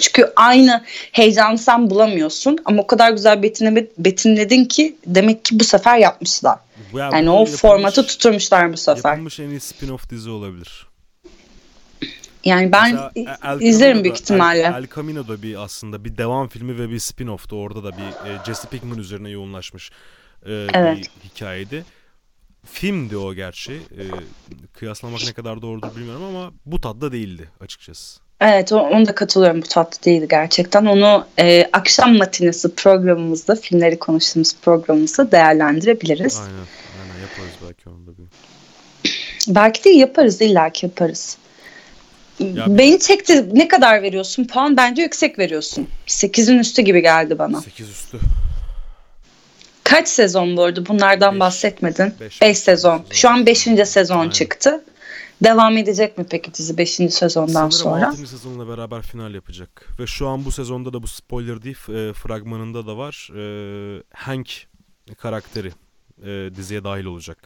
Çünkü aynı heyecanı sen bulamıyorsun ama o kadar güzel betinleme, betinledin ki demek ki bu sefer yapmışlar. Ya, yani o yapılmış, formatı tutturmuşlar bu sefer. Yapılmış en iyi spin-off dizi olabilir. Yani ben El izlerim büyük ihtimalle. El, El Camino'da bir aslında bir devam filmi ve bir spin-off'tu. Orada da bir e, Jesse Pinkman üzerine yoğunlaşmış e, evet. bir hikayeydi. Filmdi o gerçi. E, kıyaslamak ne kadar doğrudur bilmiyorum ama bu tadda değildi açıkçası. Evet onu da katılıyorum bu tatlı değildi gerçekten. Onu e, akşam matinesi programımızda filmleri konuştuğumuz programımızda değerlendirebiliriz. Aynen, aynen yaparız belki onu da bir. Belki de yaparız illaki yaparız. Ya Beni çekti. Ne kadar veriyorsun? Puan bence yüksek veriyorsun. 8'in üstü gibi geldi bana. 8 üstü. Kaç sezon bu arada? Bunlardan beş, bahsetmedin. 5 sezon. Şu an 5. sezon Aynen. çıktı. Devam edecek mi peki dizi 5. sezondan Sanırım sonra? Sanırım 6. sezonla beraber final yapacak. Ve şu an bu sezonda da bu spoiler değil e, fragmanında da var. E, Hank karakteri e, diziye dahil olacak.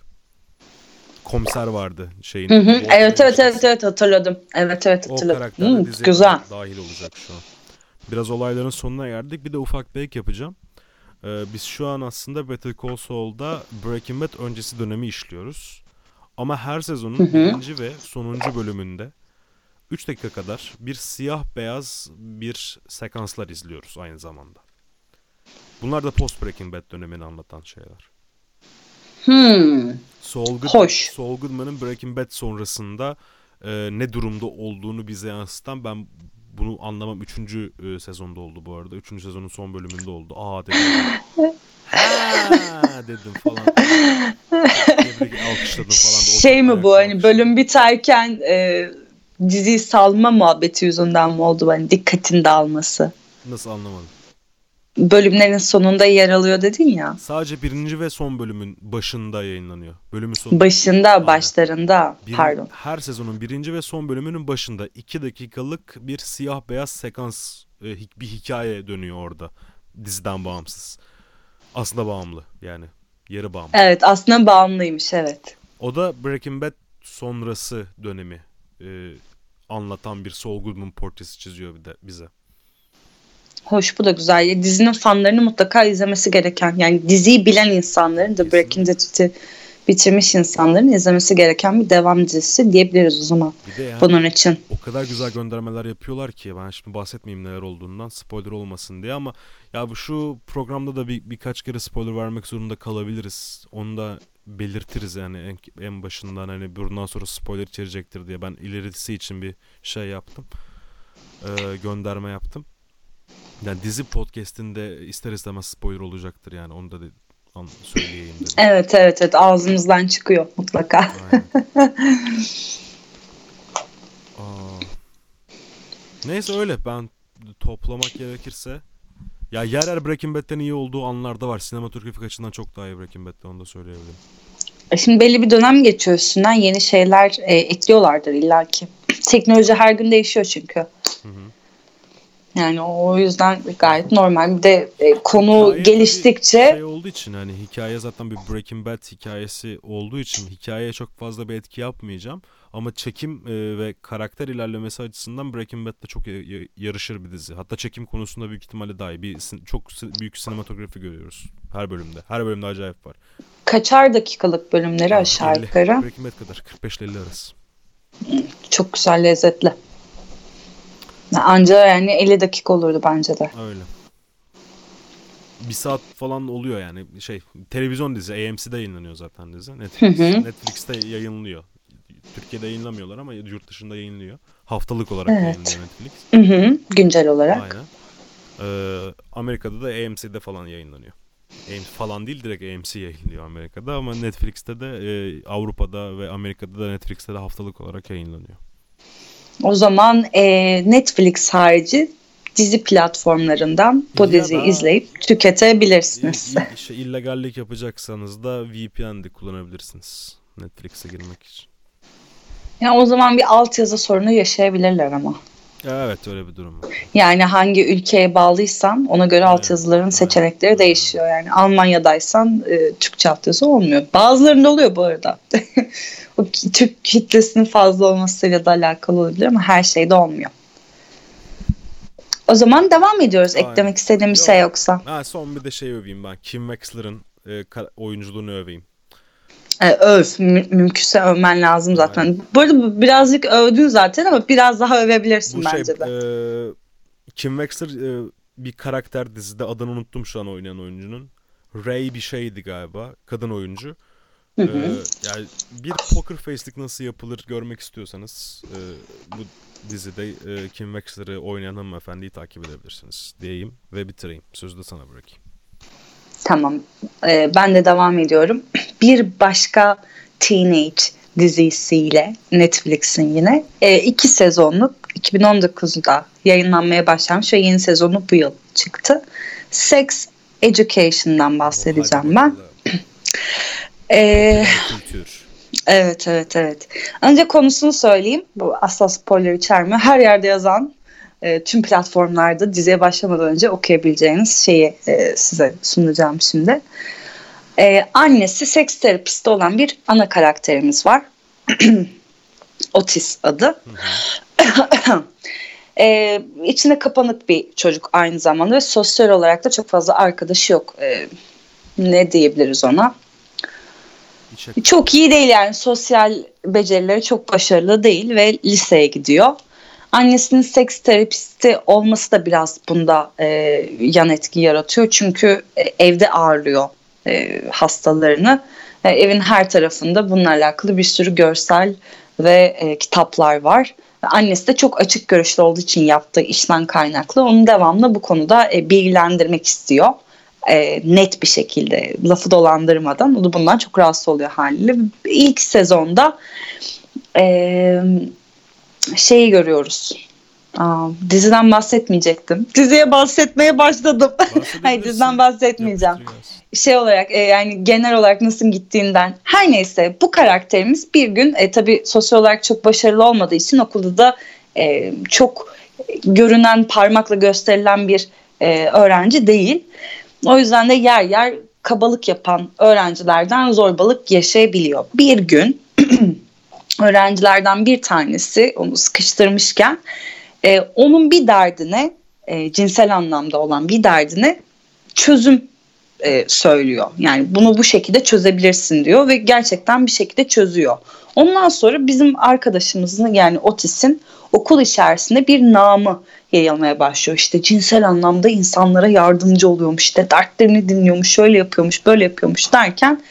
Komiser vardı şeyin. Hı hı. Evet evet evet evet hatırladım. Evet evet hatırladım. O karakter diziye güzel. dahil olacak şu an. Biraz olayların sonuna geldik. Bir de ufak bir ek yapacağım. Ee, biz şu an aslında Better Call Saul'da Breaking Bad öncesi dönemi işliyoruz. Ama her sezonun hı hı. birinci ve sonuncu bölümünde 3 dakika kadar bir siyah beyaz bir sekanslar izliyoruz aynı zamanda. Bunlar da post Breaking Bad dönemini anlatan şeyler. Hmm. Saul, Goodman, Hoş. Saul Goodman'ın Breaking Bad sonrasında e, ne durumda olduğunu bize yansıtan ben bunu anlamam 3. E, sezonda oldu bu arada. 3. sezonun son bölümünde oldu. Aa dedim. ha dedim falan. alkışladım falan. Şey mi bu hani bölüm biterken e, diziyi salma muhabbeti yüzünden mi oldu? Hani dikkatin dağılması. Nasıl anlamadım? Bölümlerin sonunda yer alıyor dedin ya. Sadece birinci ve son bölümün başında yayınlanıyor. Bölümün sonunda. Başında, Aynen. başlarında. Bir, pardon. Her sezonun birinci ve son bölümünün başında iki dakikalık bir siyah beyaz sekans e, bir hikaye dönüyor orada. Diziden bağımsız. Aslında bağımlı yani. Yarı bağımlı. Evet aslında bağımlıymış evet. O da Breaking Bad sonrası dönemi e, anlatan bir Saul Goodman portresi çiziyor bir de bize. Hoş bu da güzel. Dizinin fanlarını mutlaka izlemesi gereken yani diziyi bilen insanların da Breaking Bad'i bitirmiş insanların izlemesi gereken bir devam dizisi diyebiliriz o zaman. Yani bunun için. O kadar güzel göndermeler yapıyorlar ki ben şimdi bahsetmeyeyim neler olduğundan spoiler olmasın diye ama ya bu şu programda da bir birkaç kere spoiler vermek zorunda kalabiliriz. Onu da belirtiriz yani en, en başından hani bundan sonra spoiler içerecektir diye ben ilerisi için bir şey yaptım. Ee, gönderme yaptım. Yani dizi podcast'inde ister istemez spoiler olacaktır yani onu da de, an, söyleyeyim dedim. Evet evet evet ağzımızdan çıkıyor mutlaka. Neyse öyle ben toplamak gerekirse ya yer yer Breaking Bad'den iyi olduğu anlarda var. Sinematografik açıdan çok daha iyi Breaking Bad'de onu da söyleyebilirim. E, şimdi belli bir dönem geçiyor üstünden yeni şeyler e, ekliyorlardır illaki. Teknoloji her gün değişiyor çünkü. Hı hı. Yani o yüzden gayet normal. Bir de e, konu hikaye geliştikçe şey olduğu için hani hikaye zaten bir Breaking Bad hikayesi olduğu için hikayeye çok fazla bir etki yapmayacağım. Ama çekim e, ve karakter ilerlemesi açısından Breaking Bad'de çok yarışır bir dizi. Hatta çekim konusunda büyük ihtimalle daha iyi. Bir çok büyük sinematografi görüyoruz her bölümde. Her bölümde acayip var. Kaçar dakikalık bölümleri aşağı yukarı? Breaking Bad kadar 45 ile 50 arası. Çok güzel lezzetli. Anca yani 50 dakika olurdu bence de. Öyle. Bir saat falan oluyor yani şey televizyon dizi AMC'de yayınlanıyor zaten dizi. Netflix, hı hı. Netflix'te yayınlıyor. Türkiye'de yayınlamıyorlar ama yurt dışında yayınlıyor. Haftalık olarak evet. yayınlıyor Netflix. Hı hı. Güncel olarak. Aynen. Ee, Amerika'da da AMC'de falan yayınlanıyor. AMC falan değil direkt AMC yayınlıyor Amerika'da ama Netflix'te de e, Avrupa'da ve Amerika'da da Netflix'te de haftalık olarak yayınlanıyor. O zaman e, Netflix harici dizi platformlarından bu diziyi izleyip tüketebilirsiniz. İşte illegallik yapacaksanız da VPN de kullanabilirsiniz Netflix'e girmek için. Yani o zaman bir altyazı sorunu yaşayabilirler ama. Evet öyle bir durum var. Yani hangi ülkeye bağlıysan ona göre evet. altyazıların seçenekleri evet. değişiyor. Yani Almanya'daysan e, Türkçe altyazı olmuyor. Bazılarında oluyor bu arada. Türk kitlesinin fazla olmasıyla da alakalı olabilir ama her şeyde olmuyor. O zaman devam ediyoruz Aynen. eklemek istediğim bir şey yoksa. Ha, son bir de şey öveyim ben. Kim Wexler'ın e, oyunculuğunu öveyim. E, öv. Mü- mümkünse övmen lazım zaten. Aynen. Bu arada birazcık övdün zaten ama biraz daha övebilirsin Bu şey, bence şey, de. E, Kim Wexler e, bir karakter dizide adını unuttum şu an oynayan oyuncunun. Ray bir şeydi galiba. Kadın oyuncu. Hı hı. Ee, yani bir poker face'lik nasıl yapılır görmek istiyorsanız e, bu dizide e, Kim Wexler'ı oynayan hanımefendiyi takip edebilirsiniz diyeyim ve bitireyim. Sözü de sana bırakayım. Tamam. Ee, ben de devam ediyorum. Bir başka teenage dizisiyle Netflix'in yine e, iki sezonluk 2019'da yayınlanmaya başlamış ve yeni sezonu bu yıl çıktı. Sex Education'dan bahsedeceğim ben. ee, Evet evet evet. Önce konusunu söyleyeyim. Bu asla spoiler içermiyor. Her yerde yazan e, tüm platformlarda diziye başlamadan önce okuyabileceğiniz şeyi e, size sunacağım şimdi. E, annesi seks terapisti olan bir ana karakterimiz var. Otis adı. e, içine kapanık bir çocuk aynı zamanda ve sosyal olarak da çok fazla arkadaşı yok. E, ne diyebiliriz ona? Çok iyi değil yani sosyal becerileri çok başarılı değil ve liseye gidiyor. Annesinin seks terapisti olması da biraz bunda e, yan etki yaratıyor. Çünkü e, evde ağırlıyor e, hastalarını. E, evin her tarafında bununla alakalı bir sürü görsel ve e, kitaplar var. Annesi de çok açık görüşlü olduğu için yaptığı işten kaynaklı onu devamlı bu konuda e, bilgilendirmek istiyor. E, net bir şekilde lafı dolandırmadan o da bundan çok rahatsız oluyor haliyle. İlk sezonda e, şeyi görüyoruz. Aa, diziden bahsetmeyecektim. Diziye bahsetmeye başladım. Hayır diziden bahsetmeyeceğim. Şey olarak e, yani genel olarak nasıl gittiğinden. Her neyse bu karakterimiz bir gün e, tabii sosyal olarak çok başarılı olmadığı için okulda da e, çok görünen parmakla gösterilen bir e, öğrenci değil. O yüzden de yer yer kabalık yapan öğrencilerden zorbalık yaşayabiliyor. Bir gün öğrencilerden bir tanesi onu sıkıştırmışken e, onun bir derdine e, cinsel anlamda olan bir derdine çözüm e, söylüyor. Yani bunu bu şekilde çözebilirsin diyor ve gerçekten bir şekilde çözüyor. Ondan sonra bizim arkadaşımızın yani Otis'in okul içerisinde bir namı yayılmaya başlıyor. İşte cinsel anlamda insanlara yardımcı oluyormuş, işte dertlerini dinliyormuş, şöyle yapıyormuş, böyle yapıyormuş derken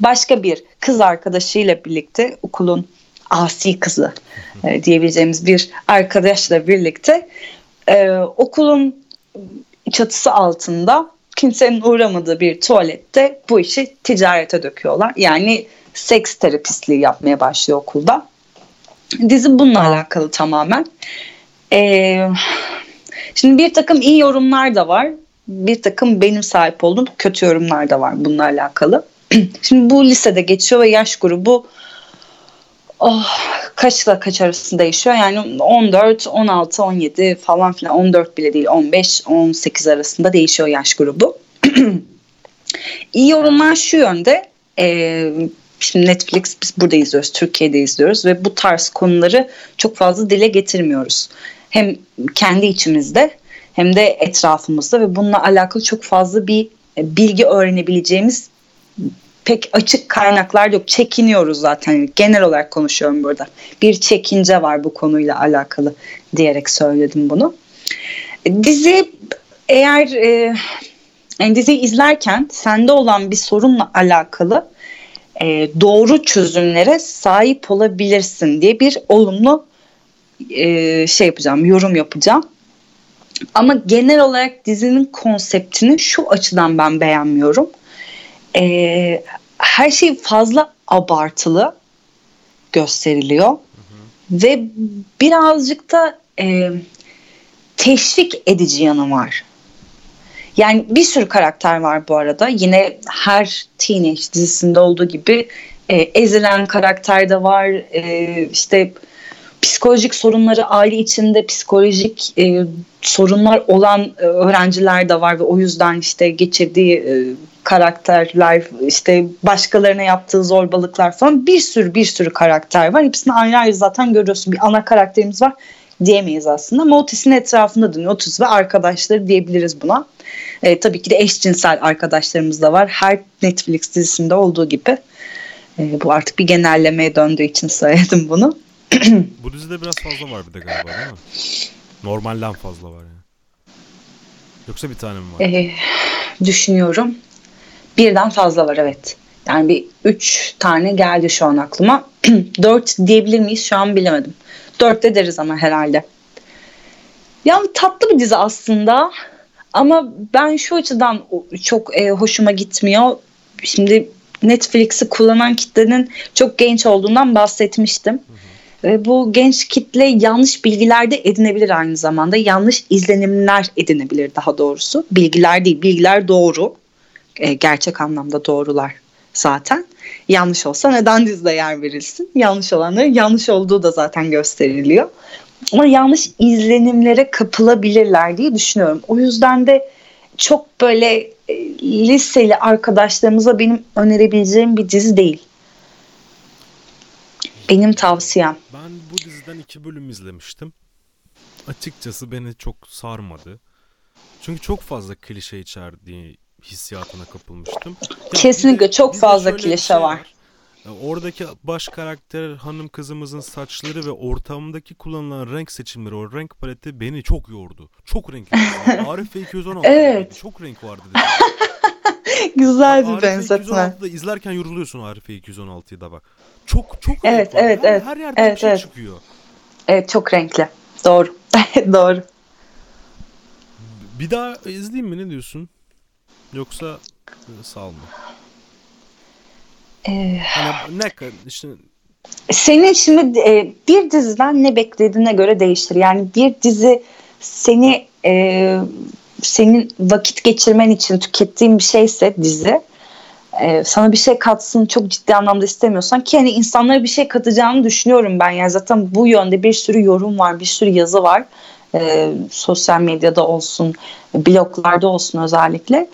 başka bir kız arkadaşıyla birlikte okulun asi kızı e, diyebileceğimiz bir arkadaşla birlikte e, okulun çatısı altında kimsenin uğramadığı bir tuvalette bu işi ticarete döküyorlar. Yani seks terapistliği yapmaya başlıyor okulda. Dizi bununla alakalı tamamen. Ee, şimdi bir takım iyi yorumlar da var. Bir takım benim sahip olduğum kötü yorumlar da var bununla alakalı. Şimdi bu lisede geçiyor ve yaş grubu oh, kaçla kaç arasında değişiyor. Yani 14, 16, 17 falan filan 14 bile değil 15, 18 arasında değişiyor yaş grubu. İyi yorumlar şu yönde. E, şimdi Netflix biz burada izliyoruz, Türkiye'de izliyoruz ve bu tarz konuları çok fazla dile getirmiyoruz. Hem kendi içimizde hem de etrafımızda ve bununla alakalı çok fazla bir bilgi öğrenebileceğimiz pek açık kaynaklar yok. Çekiniyoruz zaten. Genel olarak konuşuyorum burada. Bir çekince var bu konuyla alakalı diyerek söyledim bunu. Dizi eğer e, yani diziyi izlerken sende olan bir sorunla alakalı e, doğru çözümlere sahip olabilirsin diye bir olumlu e, şey yapacağım, yorum yapacağım. Ama genel olarak dizinin konseptini şu açıdan ben beğenmiyorum e, her şey fazla abartılı gösteriliyor. Hı hı. Ve birazcık da e, teşvik edici yanı var. Yani bir sürü karakter var bu arada. Yine her teenage dizisinde olduğu gibi e, ezilen karakter de var. E, işte psikolojik sorunları aile içinde psikolojik e, sorunlar olan e, öğrenciler de var ve o yüzden işte geçirdiği e, karakterler işte başkalarına yaptığı zorbalıklar falan bir sürü bir sürü karakter var. Hepsini ayrı ayrı zaten görüyorsun. Bir ana karakterimiz var diyemeyiz aslında. Ama Otis'in etrafında dönüyor. Otis ve arkadaşları diyebiliriz buna. E, tabii ki de eşcinsel arkadaşlarımız da var. Her Netflix dizisinde olduğu gibi. E, bu artık bir genellemeye döndüğü için söyledim bunu. bu dizide biraz fazla var bir de galiba değil mi? Normalden fazla var yani. Yoksa bir tane mi var? E, düşünüyorum. Birden fazla var evet. Yani bir üç tane geldi şu an aklıma. Dört diyebilir miyiz şu an bilemedim. Dört de deriz ama herhalde. Yani tatlı bir dizi aslında. Ama ben şu açıdan çok e, hoşuma gitmiyor. Şimdi Netflix'i kullanan kitlenin çok genç olduğundan bahsetmiştim. Ve bu genç kitle yanlış bilgiler de edinebilir aynı zamanda. Yanlış izlenimler edinebilir daha doğrusu. Bilgiler değil, bilgiler doğru e, gerçek anlamda doğrular zaten. Yanlış olsa neden dizide yer verilsin? Yanlış olanların yanlış olduğu da zaten gösteriliyor. Ama yanlış izlenimlere kapılabilirler diye düşünüyorum. O yüzden de çok böyle e, liseli arkadaşlarımıza benim önerebileceğim bir dizi değil. Benim tavsiyem. Ben bu diziden iki bölüm izlemiştim. Açıkçası beni çok sarmadı. Çünkü çok fazla klişe içerdiği hissiyatına kapılmıştım. Ya Kesinlikle de, çok fazla klişe şey var. var. oradaki baş karakter hanım kızımızın saçları ve ortamdaki kullanılan renk seçimleri, o renk paleti beni çok yordu. Çok renkli. Arif 216. Evet. Çok renk vardı. Güzel bir benzetme. 216'da izlerken yoruluyorsun Arif 216'yı da bak. Çok çok Evet, evet, her, evet. Her yerden evet, bir şey evet. çıkıyor. Evet, çok renkli. Doğru. Doğru. Bir daha izleyeyim mi ne diyorsun? Yoksa e, sal mı? Ee, hani ne işte senin şimdi e, bir diziden ne beklediğine göre değiştir. Yani bir dizi seni e, senin vakit geçirmen için tükettiğin bir şeyse dizi e, sana bir şey katsın çok ciddi anlamda istemiyorsan ki hani insanlara bir şey katacağını düşünüyorum ben. Yani zaten bu yönde bir sürü yorum var, bir sürü yazı var. E, sosyal medyada olsun, bloglarda olsun özellikle.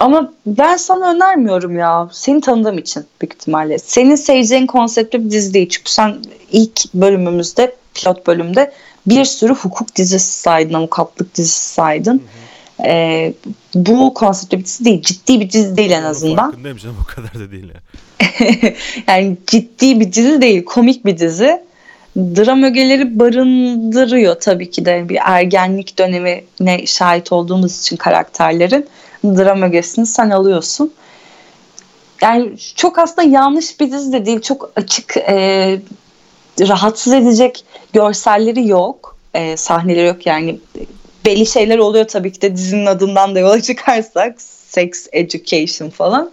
Ama ben sana önermiyorum ya. Seni tanıdığım için büyük ihtimalle. Senin seveceğin konseptli bir dizi değil. Çünkü sen ilk bölümümüzde, pilot bölümde bir sürü hukuk dizisi saydın, avukatlık dizisi saydın. E, bu konseptli bir dizi değil. Ciddi bir dizi değil en azından. Farkındayım canım o kadar da değil ya. yani ciddi bir dizi değil. Komik bir dizi. Dram ögeleri barındırıyor tabii ki de bir ergenlik dönemine şahit olduğumuz için karakterlerin dram ögesini sen alıyorsun. Yani çok aslında yanlış bir dizi de değil. Çok açık, e, rahatsız edecek görselleri yok. E, sahneleri yok yani. Belli şeyler oluyor tabii ki de dizinin adından da yola çıkarsak. Sex education falan.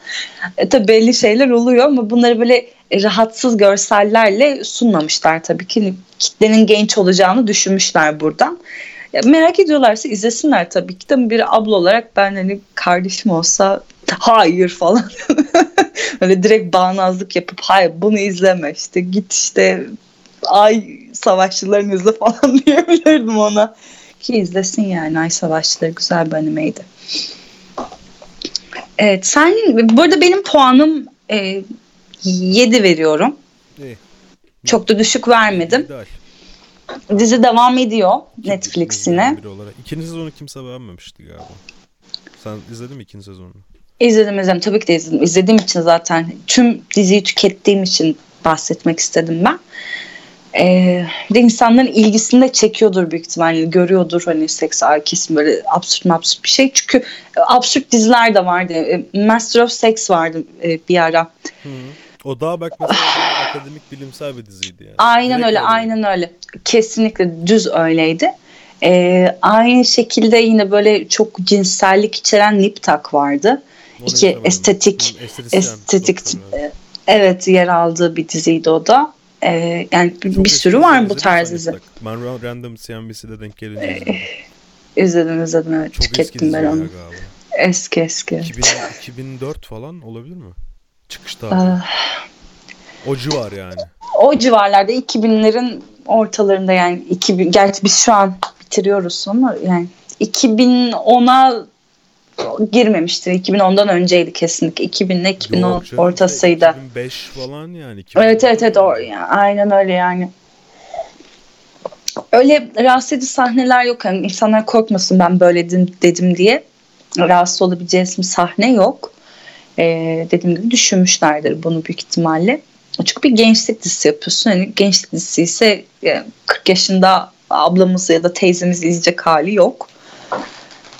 E, tabii belli şeyler oluyor ama bunları böyle rahatsız görsellerle sunmamışlar tabii ki. Kitlenin genç olacağını düşünmüşler buradan. Ya merak ediyorlarsa izlesinler tabii ki de bir abla olarak ben hani kardeşim olsa hayır falan öyle direkt bağnazlık yapıp hayır bunu izleme işte git işte ay savaşçılarını izle falan diyebilirdim ona ki izlesin yani ay savaşçıları güzel bir animeydi. Evet sen burada benim puanım e, 7 veriyorum. İyi. Çok da düşük vermedim. İdeal. Dizi devam ediyor Netflix'ine. İkinci sezonu kimse beğenmemişti galiba. Sen izledin mi ikinci sezonunu? İzledim izledim tabii ki de izledim. İzlediğim için zaten tüm diziyi tükettiğim için bahsetmek istedim ben. Ee, bir de insanların ilgisini de çekiyordur büyük ihtimalle. Görüyordur hani seks kesin böyle absürt absürt bir şey. Çünkü e, absürt diziler de vardı. E, Master of Sex vardı e, bir ara. Hı. O daha bak mesela akademik bilimsel bir diziydi yani. Aynen Direkt öyle, aynen öyle. Kesinlikle düz öyleydi. Ee, aynı şekilde yine böyle çok cinsellik içeren Nip Tak vardı. Onu İki izlemedim. estetik, estetisyen estetik evet. yer aldığı bir diziydi o da. Ee, yani bir, Çok bir sürü dizi, var bu tarz mi dizi. Ben ra- random CNBC'de denk gelince izledim. İzledim izledim evet Çok eski tükettim dizi ben ya onu. galiba. Eski eski. 2000, 2004 falan olabilir mi? Çıkışta. Ah, O civar yani. o civarlarda 2000'lerin ortalarında yani 2000 gerçi biz şu an bitiriyoruz ama yani 2010'a girmemiştir. 2010'dan önceydi kesinlikle. 2000 ile 2010 Yok canım, ortasıydı. 2005 falan yani. Evet evet evet o, yani aynen öyle yani. Öyle rahatsız edici sahneler yok. Yani insanlar korkmasın ben böyle dedim, dedim diye. Rahatsız olabileceğiniz bir sahne yok. Ee, dediğim gibi düşünmüşlerdir bunu büyük ihtimalle. Çünkü bir gençlik dizisi yapıyorsun. Hani gençlik dizisi ise yani 40 yaşında ablamız ya da teyzemiz izleyecek hali yok.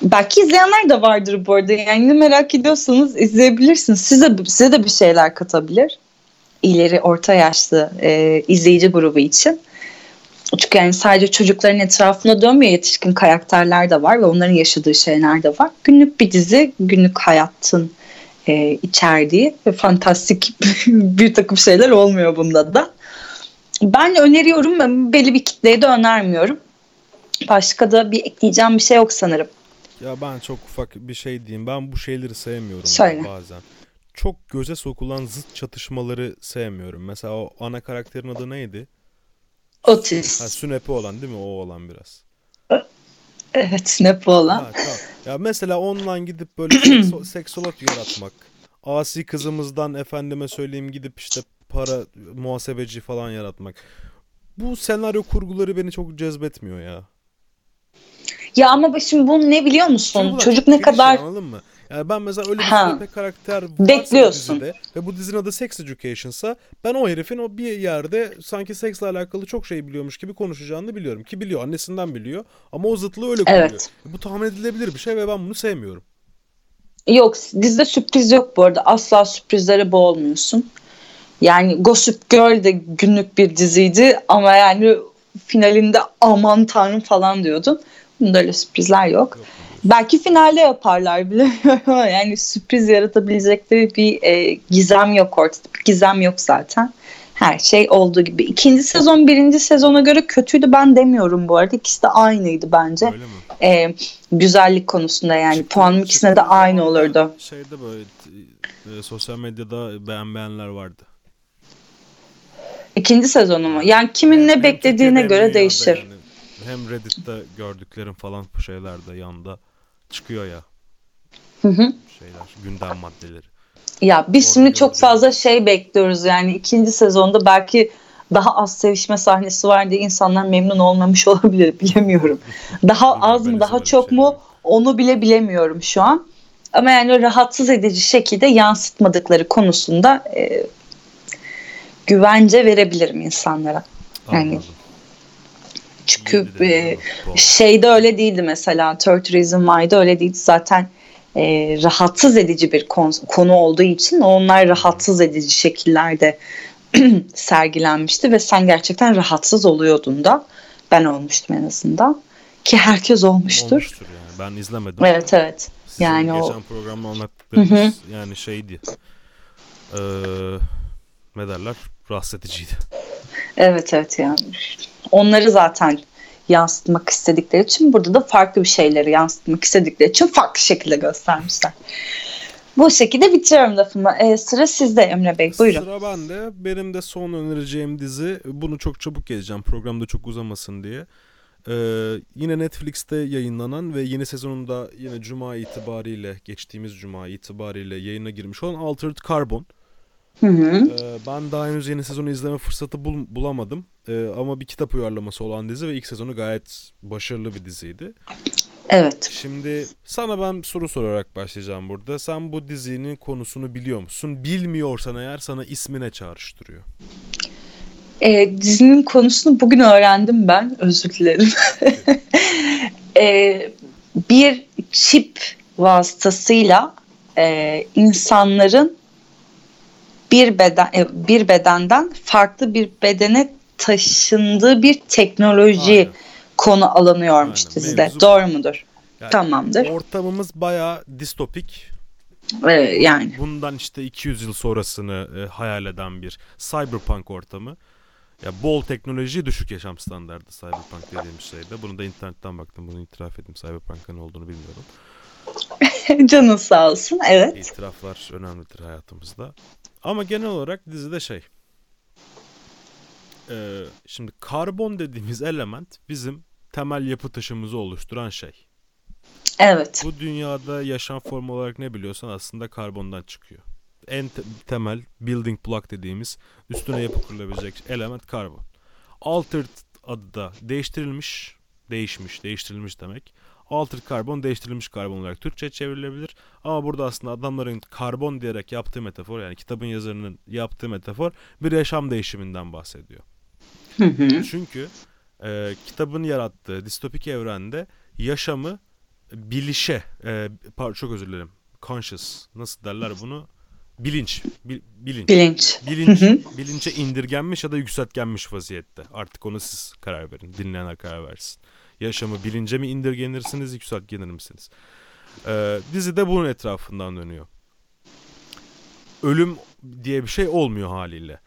Belki izleyenler de vardır bu arada. Yani merak ediyorsanız izleyebilirsiniz. Size, size de bir şeyler katabilir. İleri orta yaşlı e, izleyici grubu için. Çünkü yani sadece çocukların etrafına dönmüyor yetişkin karakterler de var ve onların yaşadığı şeyler de var. Günlük bir dizi, günlük hayatın e, içerdiği ve fantastik bir takım şeyler olmuyor bunda da. Ben öneriyorum, belli bir kitleye de önermiyorum. Başka da bir ekleyeceğim bir şey yok sanırım. Ya ben çok ufak bir şey diyeyim. Ben bu şeyleri sevmiyorum Söyle. bazen. Çok göze sokulan zıt çatışmaları sevmiyorum. Mesela o ana karakterin adı neydi? Otis. Ha, sünepe olan değil mi? O olan biraz. Evet, ne bu olan. Ha, tamam. Ya mesela online gidip böyle sekso- seksolog yaratmak. Asi kızımızdan efendime söyleyeyim gidip işte para muhasebeci falan yaratmak. Bu senaryo kurguları beni çok cezbetmiyor ya. Ya ama şimdi bunu ne biliyor musun? Bunlar Çocuk ne klişe, kadar anladın mı? Yani ben mesela öyle bir Ha. karakter Bekliyorsun. dizide ve bu dizinin adı Sex Education'sa ben o herifin o bir yerde sanki seksle alakalı çok şey biliyormuş gibi konuşacağını biliyorum. Ki biliyor annesinden biliyor ama o zıtlığı öyle kuruyor. Evet. Bu tahmin edilebilir bir şey ve ben bunu sevmiyorum. Yok dizide sürpriz yok bu arada. Asla sürprizlere boğulmuyorsun. Yani Gossip Girl de günlük bir diziydi ama yani finalinde aman tanrım falan diyordun. Bunda öyle sürprizler yok. Yok. Belki finalde yaparlar bilemiyorum yani sürpriz yaratabilecekleri bir e, gizem yok ortada. Bir gizem yok zaten. Her şey olduğu gibi. İkinci sezon birinci sezona göre kötüydü ben demiyorum bu arada. İkisi de aynıydı bence. E, güzellik konusunda yani Çıktı- puanım ikisine de aynı olurdu. Şeyde böyle e, sosyal medyada beğenmeyenler vardı. İkinci sezonu mu? Yani kimin ne beklediğine göre değişir. yani. Hem Reddit'te gördüklerim falan bu şeyler de yanda çıkıyor ya Hı hı. şeyler gündem maddeleri. Ya biz Orada şimdi çok fazla şey bekliyoruz yani ikinci sezonda belki daha az sevişme sahnesi var diye insanlar memnun olmamış olabilir bilemiyorum. Daha az mı daha çok şey. mu onu bile bilemiyorum şu an. Ama yani rahatsız edici şekilde yansıtmadıkları konusunda e, güvence verebilirim insanlara. Yani Anladım. çünkü Bir e, şeyde öyle değildi mesela. Third Reason Why'da öyle değildi. Zaten e, rahatsız edici bir kon- konu olduğu için onlar rahatsız edici şekillerde sergilenmişti ve sen gerçekten rahatsız oluyordun da. Ben olmuştum en azından. Ki herkes olmuştur. Olmuştur yani. Ben izlemedim. Evet evet. Sizin Yani o- geçen programda anlattıklarınız yani şeydi. Eee ne derler? Rahatsız ediciydi. Evet evet yani. Onları zaten yansıtmak istedikleri için burada da farklı bir şeyleri yansıtmak istedikleri için farklı şekilde göstermişler. Bu şekilde bitiriyorum lafımı. Ee, sıra sizde Emre Bey. Buyurun. Sıra bende. Benim de son önereceğim dizi. Bunu çok çabuk geleceğim. Programda çok uzamasın diye. Ee, yine Netflix'te yayınlanan ve yeni sezonunda yine Cuma itibariyle geçtiğimiz Cuma itibariyle yayına girmiş olan Altered Carbon. Hı hı. Ee, ben daha henüz yeni sezonu izleme fırsatı bul- bulamadım. Ee, ama bir kitap uyarlaması olan dizi ve ilk sezonu gayet başarılı bir diziydi. Evet. Şimdi sana ben soru sorarak başlayacağım burada. Sen bu dizinin konusunu biliyor musun? Bilmiyorsan eğer sana ismine çağrıştırıyor. Ee, dizinin konusunu bugün öğrendim ben. Özür dilerim. Ee, bir çip vasıtasıyla e, insanların bir beden bir bedenden farklı bir bedene taşındığı bir teknoloji Aynen. konu alınıyormuş Aynen, dizide. mevzu. Doğru mudur? Yani Tamamdır. Ortamımız bayağı distopik. Ee, yani Bundan işte 200 yıl sonrasını e, hayal eden bir cyberpunk ortamı. Ya bol teknoloji, düşük yaşam standardı cyberpunk dediğimiz şeyde. Bunu da internetten baktım. Bunu itiraf edeyim. Cyberpunk'ın ne olduğunu bilmiyorum. canın sağ olsun. Evet. İtiraflar önemlidir hayatımızda. Ama genel olarak dizide şey. e, şimdi karbon dediğimiz element bizim temel yapı taşımızı oluşturan şey. Evet. Bu dünyada yaşam formu olarak ne biliyorsan aslında karbondan çıkıyor. En te- temel building block dediğimiz üstüne yapı kurulabilecek element karbon. Altered adı da değiştirilmiş, değişmiş, değiştirilmiş demek. Altered karbon değiştirilmiş karbon olarak Türkçe çevrilebilir. Ama burada aslında adamların karbon diyerek yaptığı metafor yani kitabın yazarının yaptığı metafor bir yaşam değişiminden bahsediyor. Hı hı. Çünkü e, kitabın yarattığı distopik evrende yaşamı bilişe, e, pardon çok özür dilerim, conscious nasıl derler bunu? Bilinç, bil- bilinç. Bilinç. Bilinç, Hı hı. bilince indirgenmiş ya da yükseltgenmiş vaziyette. Artık onu siz karar verin. Dinleyenler karar versin. Yaşamı bilince mi indirgenirsiniz, yükseltgenir misiniz? Ee, dizi de bunun etrafından dönüyor. Ölüm diye bir şey olmuyor haliyle.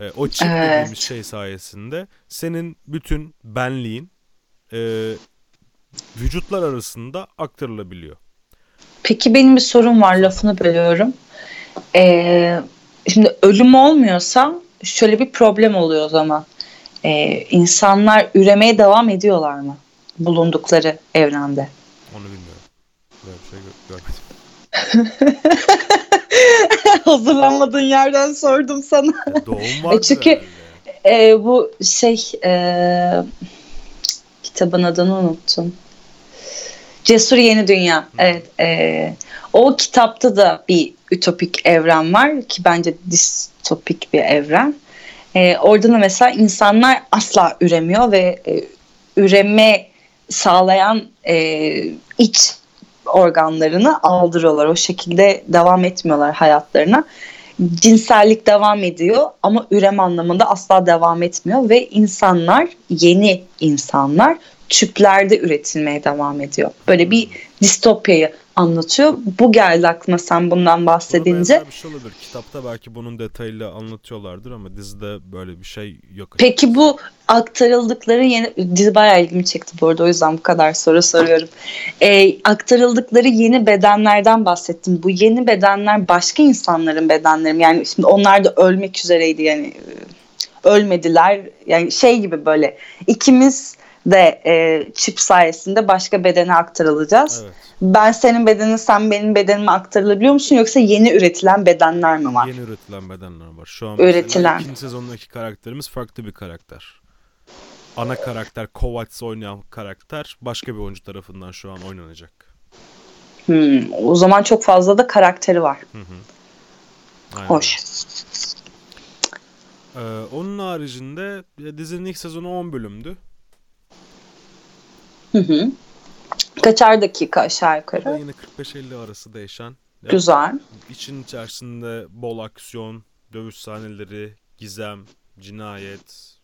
Ee, o çip Evet. dediğimiz şey sayesinde senin bütün benliğin e, vücutlar arasında aktarılabiliyor. Peki benim bir sorum var lafını bölüyorum. Ee, şimdi ölüm olmuyorsa şöyle bir problem oluyor o zaman. Ee, insanlar üremeye devam ediyorlar mı? Bulundukları evrende. Onu bilmiyorum. Böyle bir şey gö- görmedim. Hazırlanmadığın yerden sordum sana. Doğum vardır çünkü- herhalde. Ee, bu şey ee, kitabın adını unuttum. Cesur Yeni Dünya. Evet. ee, o kitapta da bir ütopik evren var ki bence distopik bir evren. Ee, orada da mesela insanlar asla üremiyor ve e, üreme sağlayan e, iç organlarını aldırıyorlar. O şekilde devam etmiyorlar hayatlarına. Cinsellik devam ediyor ama üreme anlamında asla devam etmiyor ve insanlar, yeni insanlar tüplerde üretilmeye devam ediyor. Böyle bir distopyayı anlatıyor. Bu geldi aklıma sen bundan bahsedince. bir şey olabilir. Kitapta belki bunun detayıyla anlatıyorlardır ama dizide böyle bir şey yok. Peki bu aktarıldıkları yeni dizi bayağı ilgimi çekti bu arada o yüzden bu kadar soru soruyorum. Ee, aktarıldıkları yeni bedenlerden bahsettim. Bu yeni bedenler başka insanların bedenleri mi? Yani şimdi onlar da ölmek üzereydi yani e, ölmediler. Yani şey gibi böyle ikimiz de e, çip sayesinde başka bedene aktarılacağız. Evet. Ben senin bedenin sen benim bedenime aktarılabiliyor musun yoksa yeni üretilen bedenler mi var? Yeni üretilen bedenler var. Şu an Üretilen. ikinci sezondaki karakterimiz farklı bir karakter. Ana karakter Kovacs oynayan karakter başka bir oyuncu tarafından şu an oynanacak. Hmm, o zaman çok fazla da karakteri var. Hı hı. Aynen. Hoş. Ee, onun haricinde dizinin ilk sezonu 10 bölümdü. Hı hı. Kaçar dakika aşağı yukarı. yine 45-50 arası değişen. Ya, Güzel. İçin içerisinde bol aksiyon, dövüş sahneleri, gizem, cinayet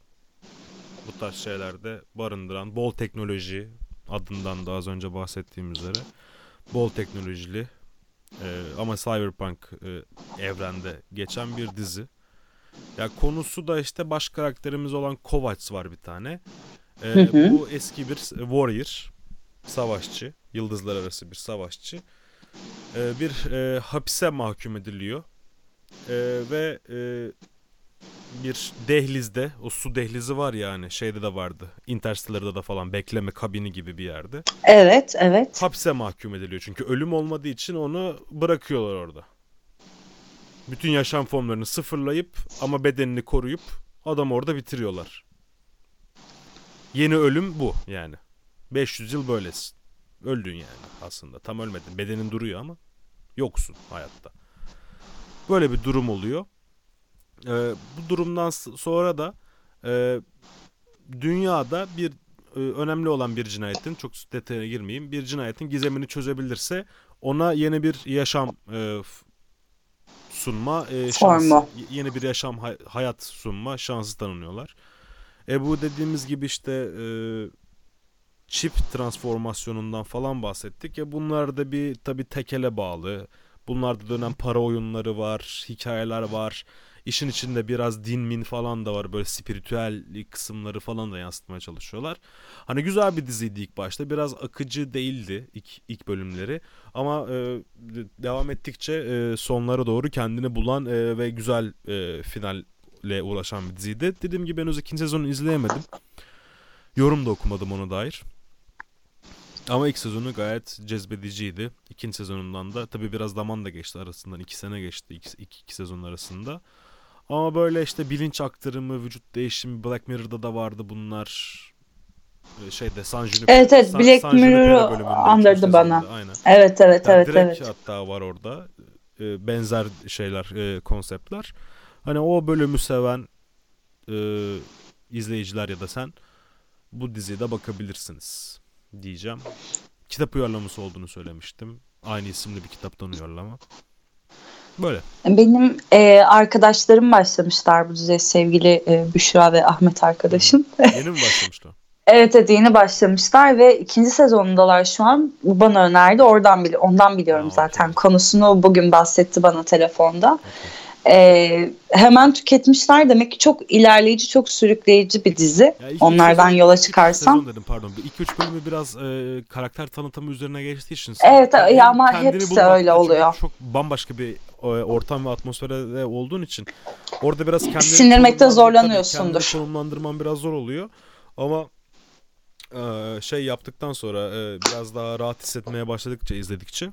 bu tarz şeylerde barındıran bol teknoloji adından da az önce bahsettiğim üzere bol teknolojili e, ama cyberpunk e, evrende geçen bir dizi. Ya konusu da işte baş karakterimiz olan Kovacs var bir tane. E, Hı hı. Bu eski bir warrior, savaşçı, yıldızlar arası bir savaşçı. E, bir e, hapise mahkum ediliyor. E, ve e, bir dehlizde, o su dehlizi var ya hani şeyde de vardı. Interstellar'da da falan bekleme kabini gibi bir yerde. Evet, evet. Hapse mahkum ediliyor çünkü ölüm olmadığı için onu bırakıyorlar orada. Bütün yaşam formlarını sıfırlayıp ama bedenini koruyup adam orada bitiriyorlar. Yeni ölüm bu yani. 500 yıl böylesin. Öldün yani aslında. Tam ölmedin. Bedenin duruyor ama yoksun hayatta. Böyle bir durum oluyor. Ee, bu durumdan sonra da e, dünyada bir e, önemli olan bir cinayetin çok detayına girmeyeyim. Bir cinayetin gizemini çözebilirse ona yeni bir yaşam e, sunma e, y- yeni bir yaşam hay- hayat sunma şansı tanınıyorlar. E bu dediğimiz gibi işte e, çip transformasyonundan falan bahsettik. Ya bunlar da bir tabi tekele bağlı. Bunlarda dönen para oyunları var, hikayeler var. İşin içinde biraz din min falan da var. Böyle spiritüel kısımları falan da yansıtmaya çalışıyorlar. Hani güzel bir diziydi ilk başta. Biraz akıcı değildi ilk, ilk bölümleri. Ama e, de- devam ettikçe e, sonlara doğru kendini bulan e, ve güzel e, finalle uğraşan bir diziydi. Dediğim gibi henüz ikinci sezonu izleyemedim. Yorum da okumadım ona dair. Ama ilk sezonu gayet cezbediciydi. İkinci sezonundan da tabii biraz zaman da geçti arasından. iki sene geçti iki, iki, iki sezon arasında. Ama böyle işte bilinç aktarımı, vücut değişimi Black Mirror'da da vardı bunlar. Ee, Şeyde San Junipero. Evet, evet, San- Black San Mirror'ı andırdı bana. Aynen. Evet, evet, Yani evet, direkt evet. hatta var orada. Ee, benzer şeyler, e, konseptler. Hani o bölümü seven e, izleyiciler ya da sen bu diziye de bakabilirsiniz diyeceğim. Kitap uyarlaması olduğunu söylemiştim. Aynı isimli bir kitaptan uyarlama. Böyle. Benim e, arkadaşlarım başlamışlar bu diziye sevgili e, Büşra ve Ahmet arkadaşım. Yeni mi başlamışlar? Evet evet yeni başlamışlar ve ikinci sezonundalar şu an. Bu bana önerdi. Oradan bili ondan biliyorum Aa, zaten. okey. Konusunu bugün bahsetti bana telefonda. Ee, hemen tüketmişler. Demek ki çok ilerleyici, çok sürükleyici bir dizi. Ya üç Onlardan sezon- yola çıkarsam. Sezon dedim pardon. İlk üç bölümü biraz e, karakter tanıtımı üzerine geçtiği için. Evet, hem ya ama hepsi öyle oluyor. Çok bambaşka bir e, ortam ve atmosferde olduğun için orada biraz kendini Sindirmekte zorlanıyorsundur. kendini konumlandırman biraz zor oluyor. Ama e, şey yaptıktan sonra e, biraz daha rahat hissetmeye başladıkça izledikçe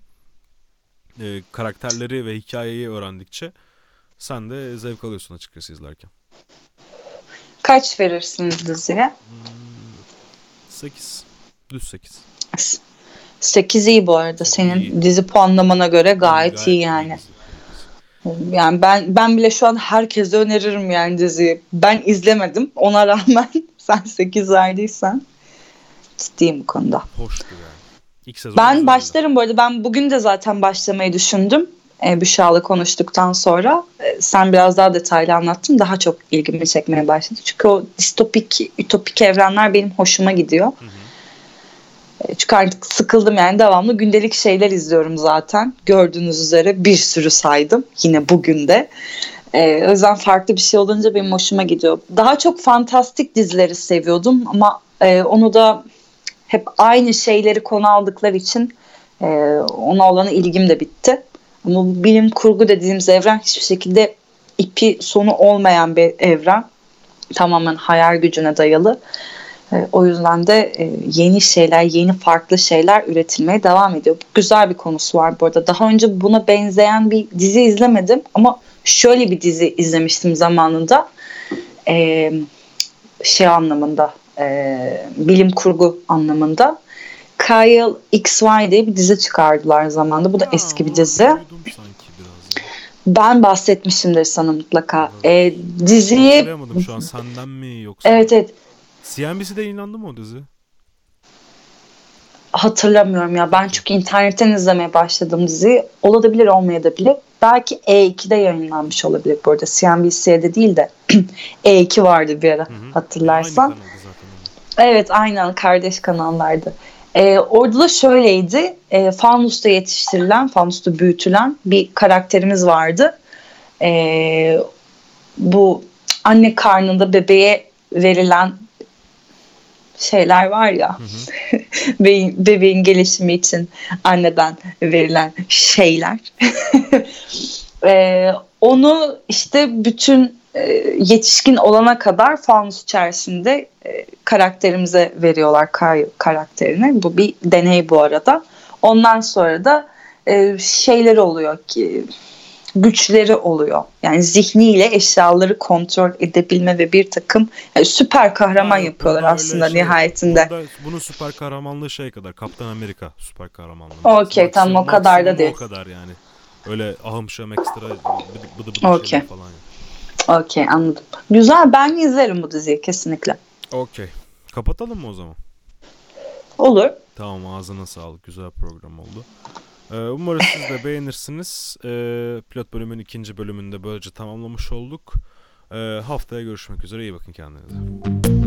e, karakterleri ve hikayeyi öğrendikçe sen de zevk alıyorsun açıkçası izlerken. Kaç verirsiniz diziye? 8. Düz 8. 8 iyi bu arada. Senin İyi. dizi puanlamana göre gayet, iyi yani. Yani ben ben bile şu an herkese öneririm yani diziyi. Ben izlemedim. Ona rağmen sen 8 verdiysen ciddiyim bu konuda. Hoştu yani. İlk sezon Ben başlarım bu arada. Ben bugün de zaten başlamayı düşündüm. E, Büşra'la konuştuktan sonra e, sen biraz daha detaylı anlattın. Daha çok ilgimi çekmeye başladı. Çünkü o distopik, ütopik evrenler benim hoşuma gidiyor. Hı hı. E, Çünkü artık sıkıldım yani devamlı gündelik şeyler izliyorum zaten. Gördüğünüz üzere bir sürü saydım yine bugün de. E, o yüzden farklı bir şey olunca benim hoşuma gidiyor. Daha çok fantastik dizileri seviyordum ama e, onu da hep aynı şeyleri konu aldıkları için e, ona olan ilgim de bitti. Ama bu bilim kurgu dediğimiz evren hiçbir şekilde ipi sonu olmayan bir evren. Tamamen hayal gücüne dayalı. E, o yüzden de e, yeni şeyler, yeni farklı şeyler üretilmeye devam ediyor. Güzel bir konusu var bu arada. Daha önce buna benzeyen bir dizi izlemedim ama şöyle bir dizi izlemiştim zamanında. E, şey anlamında, e, bilim kurgu anlamında. Kyle XY diye bir dizi çıkardılar zamanında. Bu da Ha, eski bir dizi. Ya. Ben bahsetmişimdir sana mutlaka. Ee, diziyi Hatırlayamadım şu an senden mi yoksa? evet evet CNBC'de yayınlandı mı o dizi? hatırlamıyorum ya. Ben çünkü internetten izlemeye başladım diziyi. Olabilir olmayabilir. Belki E2'de yayınlanmış olabilir bu arada. CNBC'de değil de E2 vardı bir ara Hı hı. hatırlarsan. Aynı. Evet aynen kardeş kanallardı. Ee, orada da şöyleydi. E, fanusta yetiştirilen, fanusta büyütülen bir karakterimiz vardı. Ee, bu anne karnında bebeğe verilen şeyler var ya. Hı hı. bebeğin, bebeğin gelişimi için anneden verilen şeyler. Ee, onu işte bütün e, yetişkin olana kadar fanus içerisinde e, karakterimize veriyorlar Kay karakterini. Bu bir deney bu arada. Ondan sonra da e, şeyler oluyor ki güçleri oluyor. Yani zihniyle eşyaları kontrol edebilme ve bir takım yani süper kahraman Ha, yapıyorlar aslında şey- nihayetinde. Bunda, bunun süper kahramanlığı şey kadar. Kaptan Amerika süper kahramanlığı. Okey, tamam, o kadar da değil. O kadar yani. Öyle ahım şam ekstra bıdı bıdı, bıdı Okey. şeyler falan. Okey anladım. Güzel ben izlerim bu diziyi kesinlikle. Okey. Kapatalım mı o zaman? Olur. Tamam ağzına sağlık. Güzel program oldu. Ee, umarım siz de beğenirsiniz. Ee, pilot bölümün ikinci bölümünde böylece tamamlamış olduk. Ee, haftaya görüşmek üzere. İyi bakın kendinize.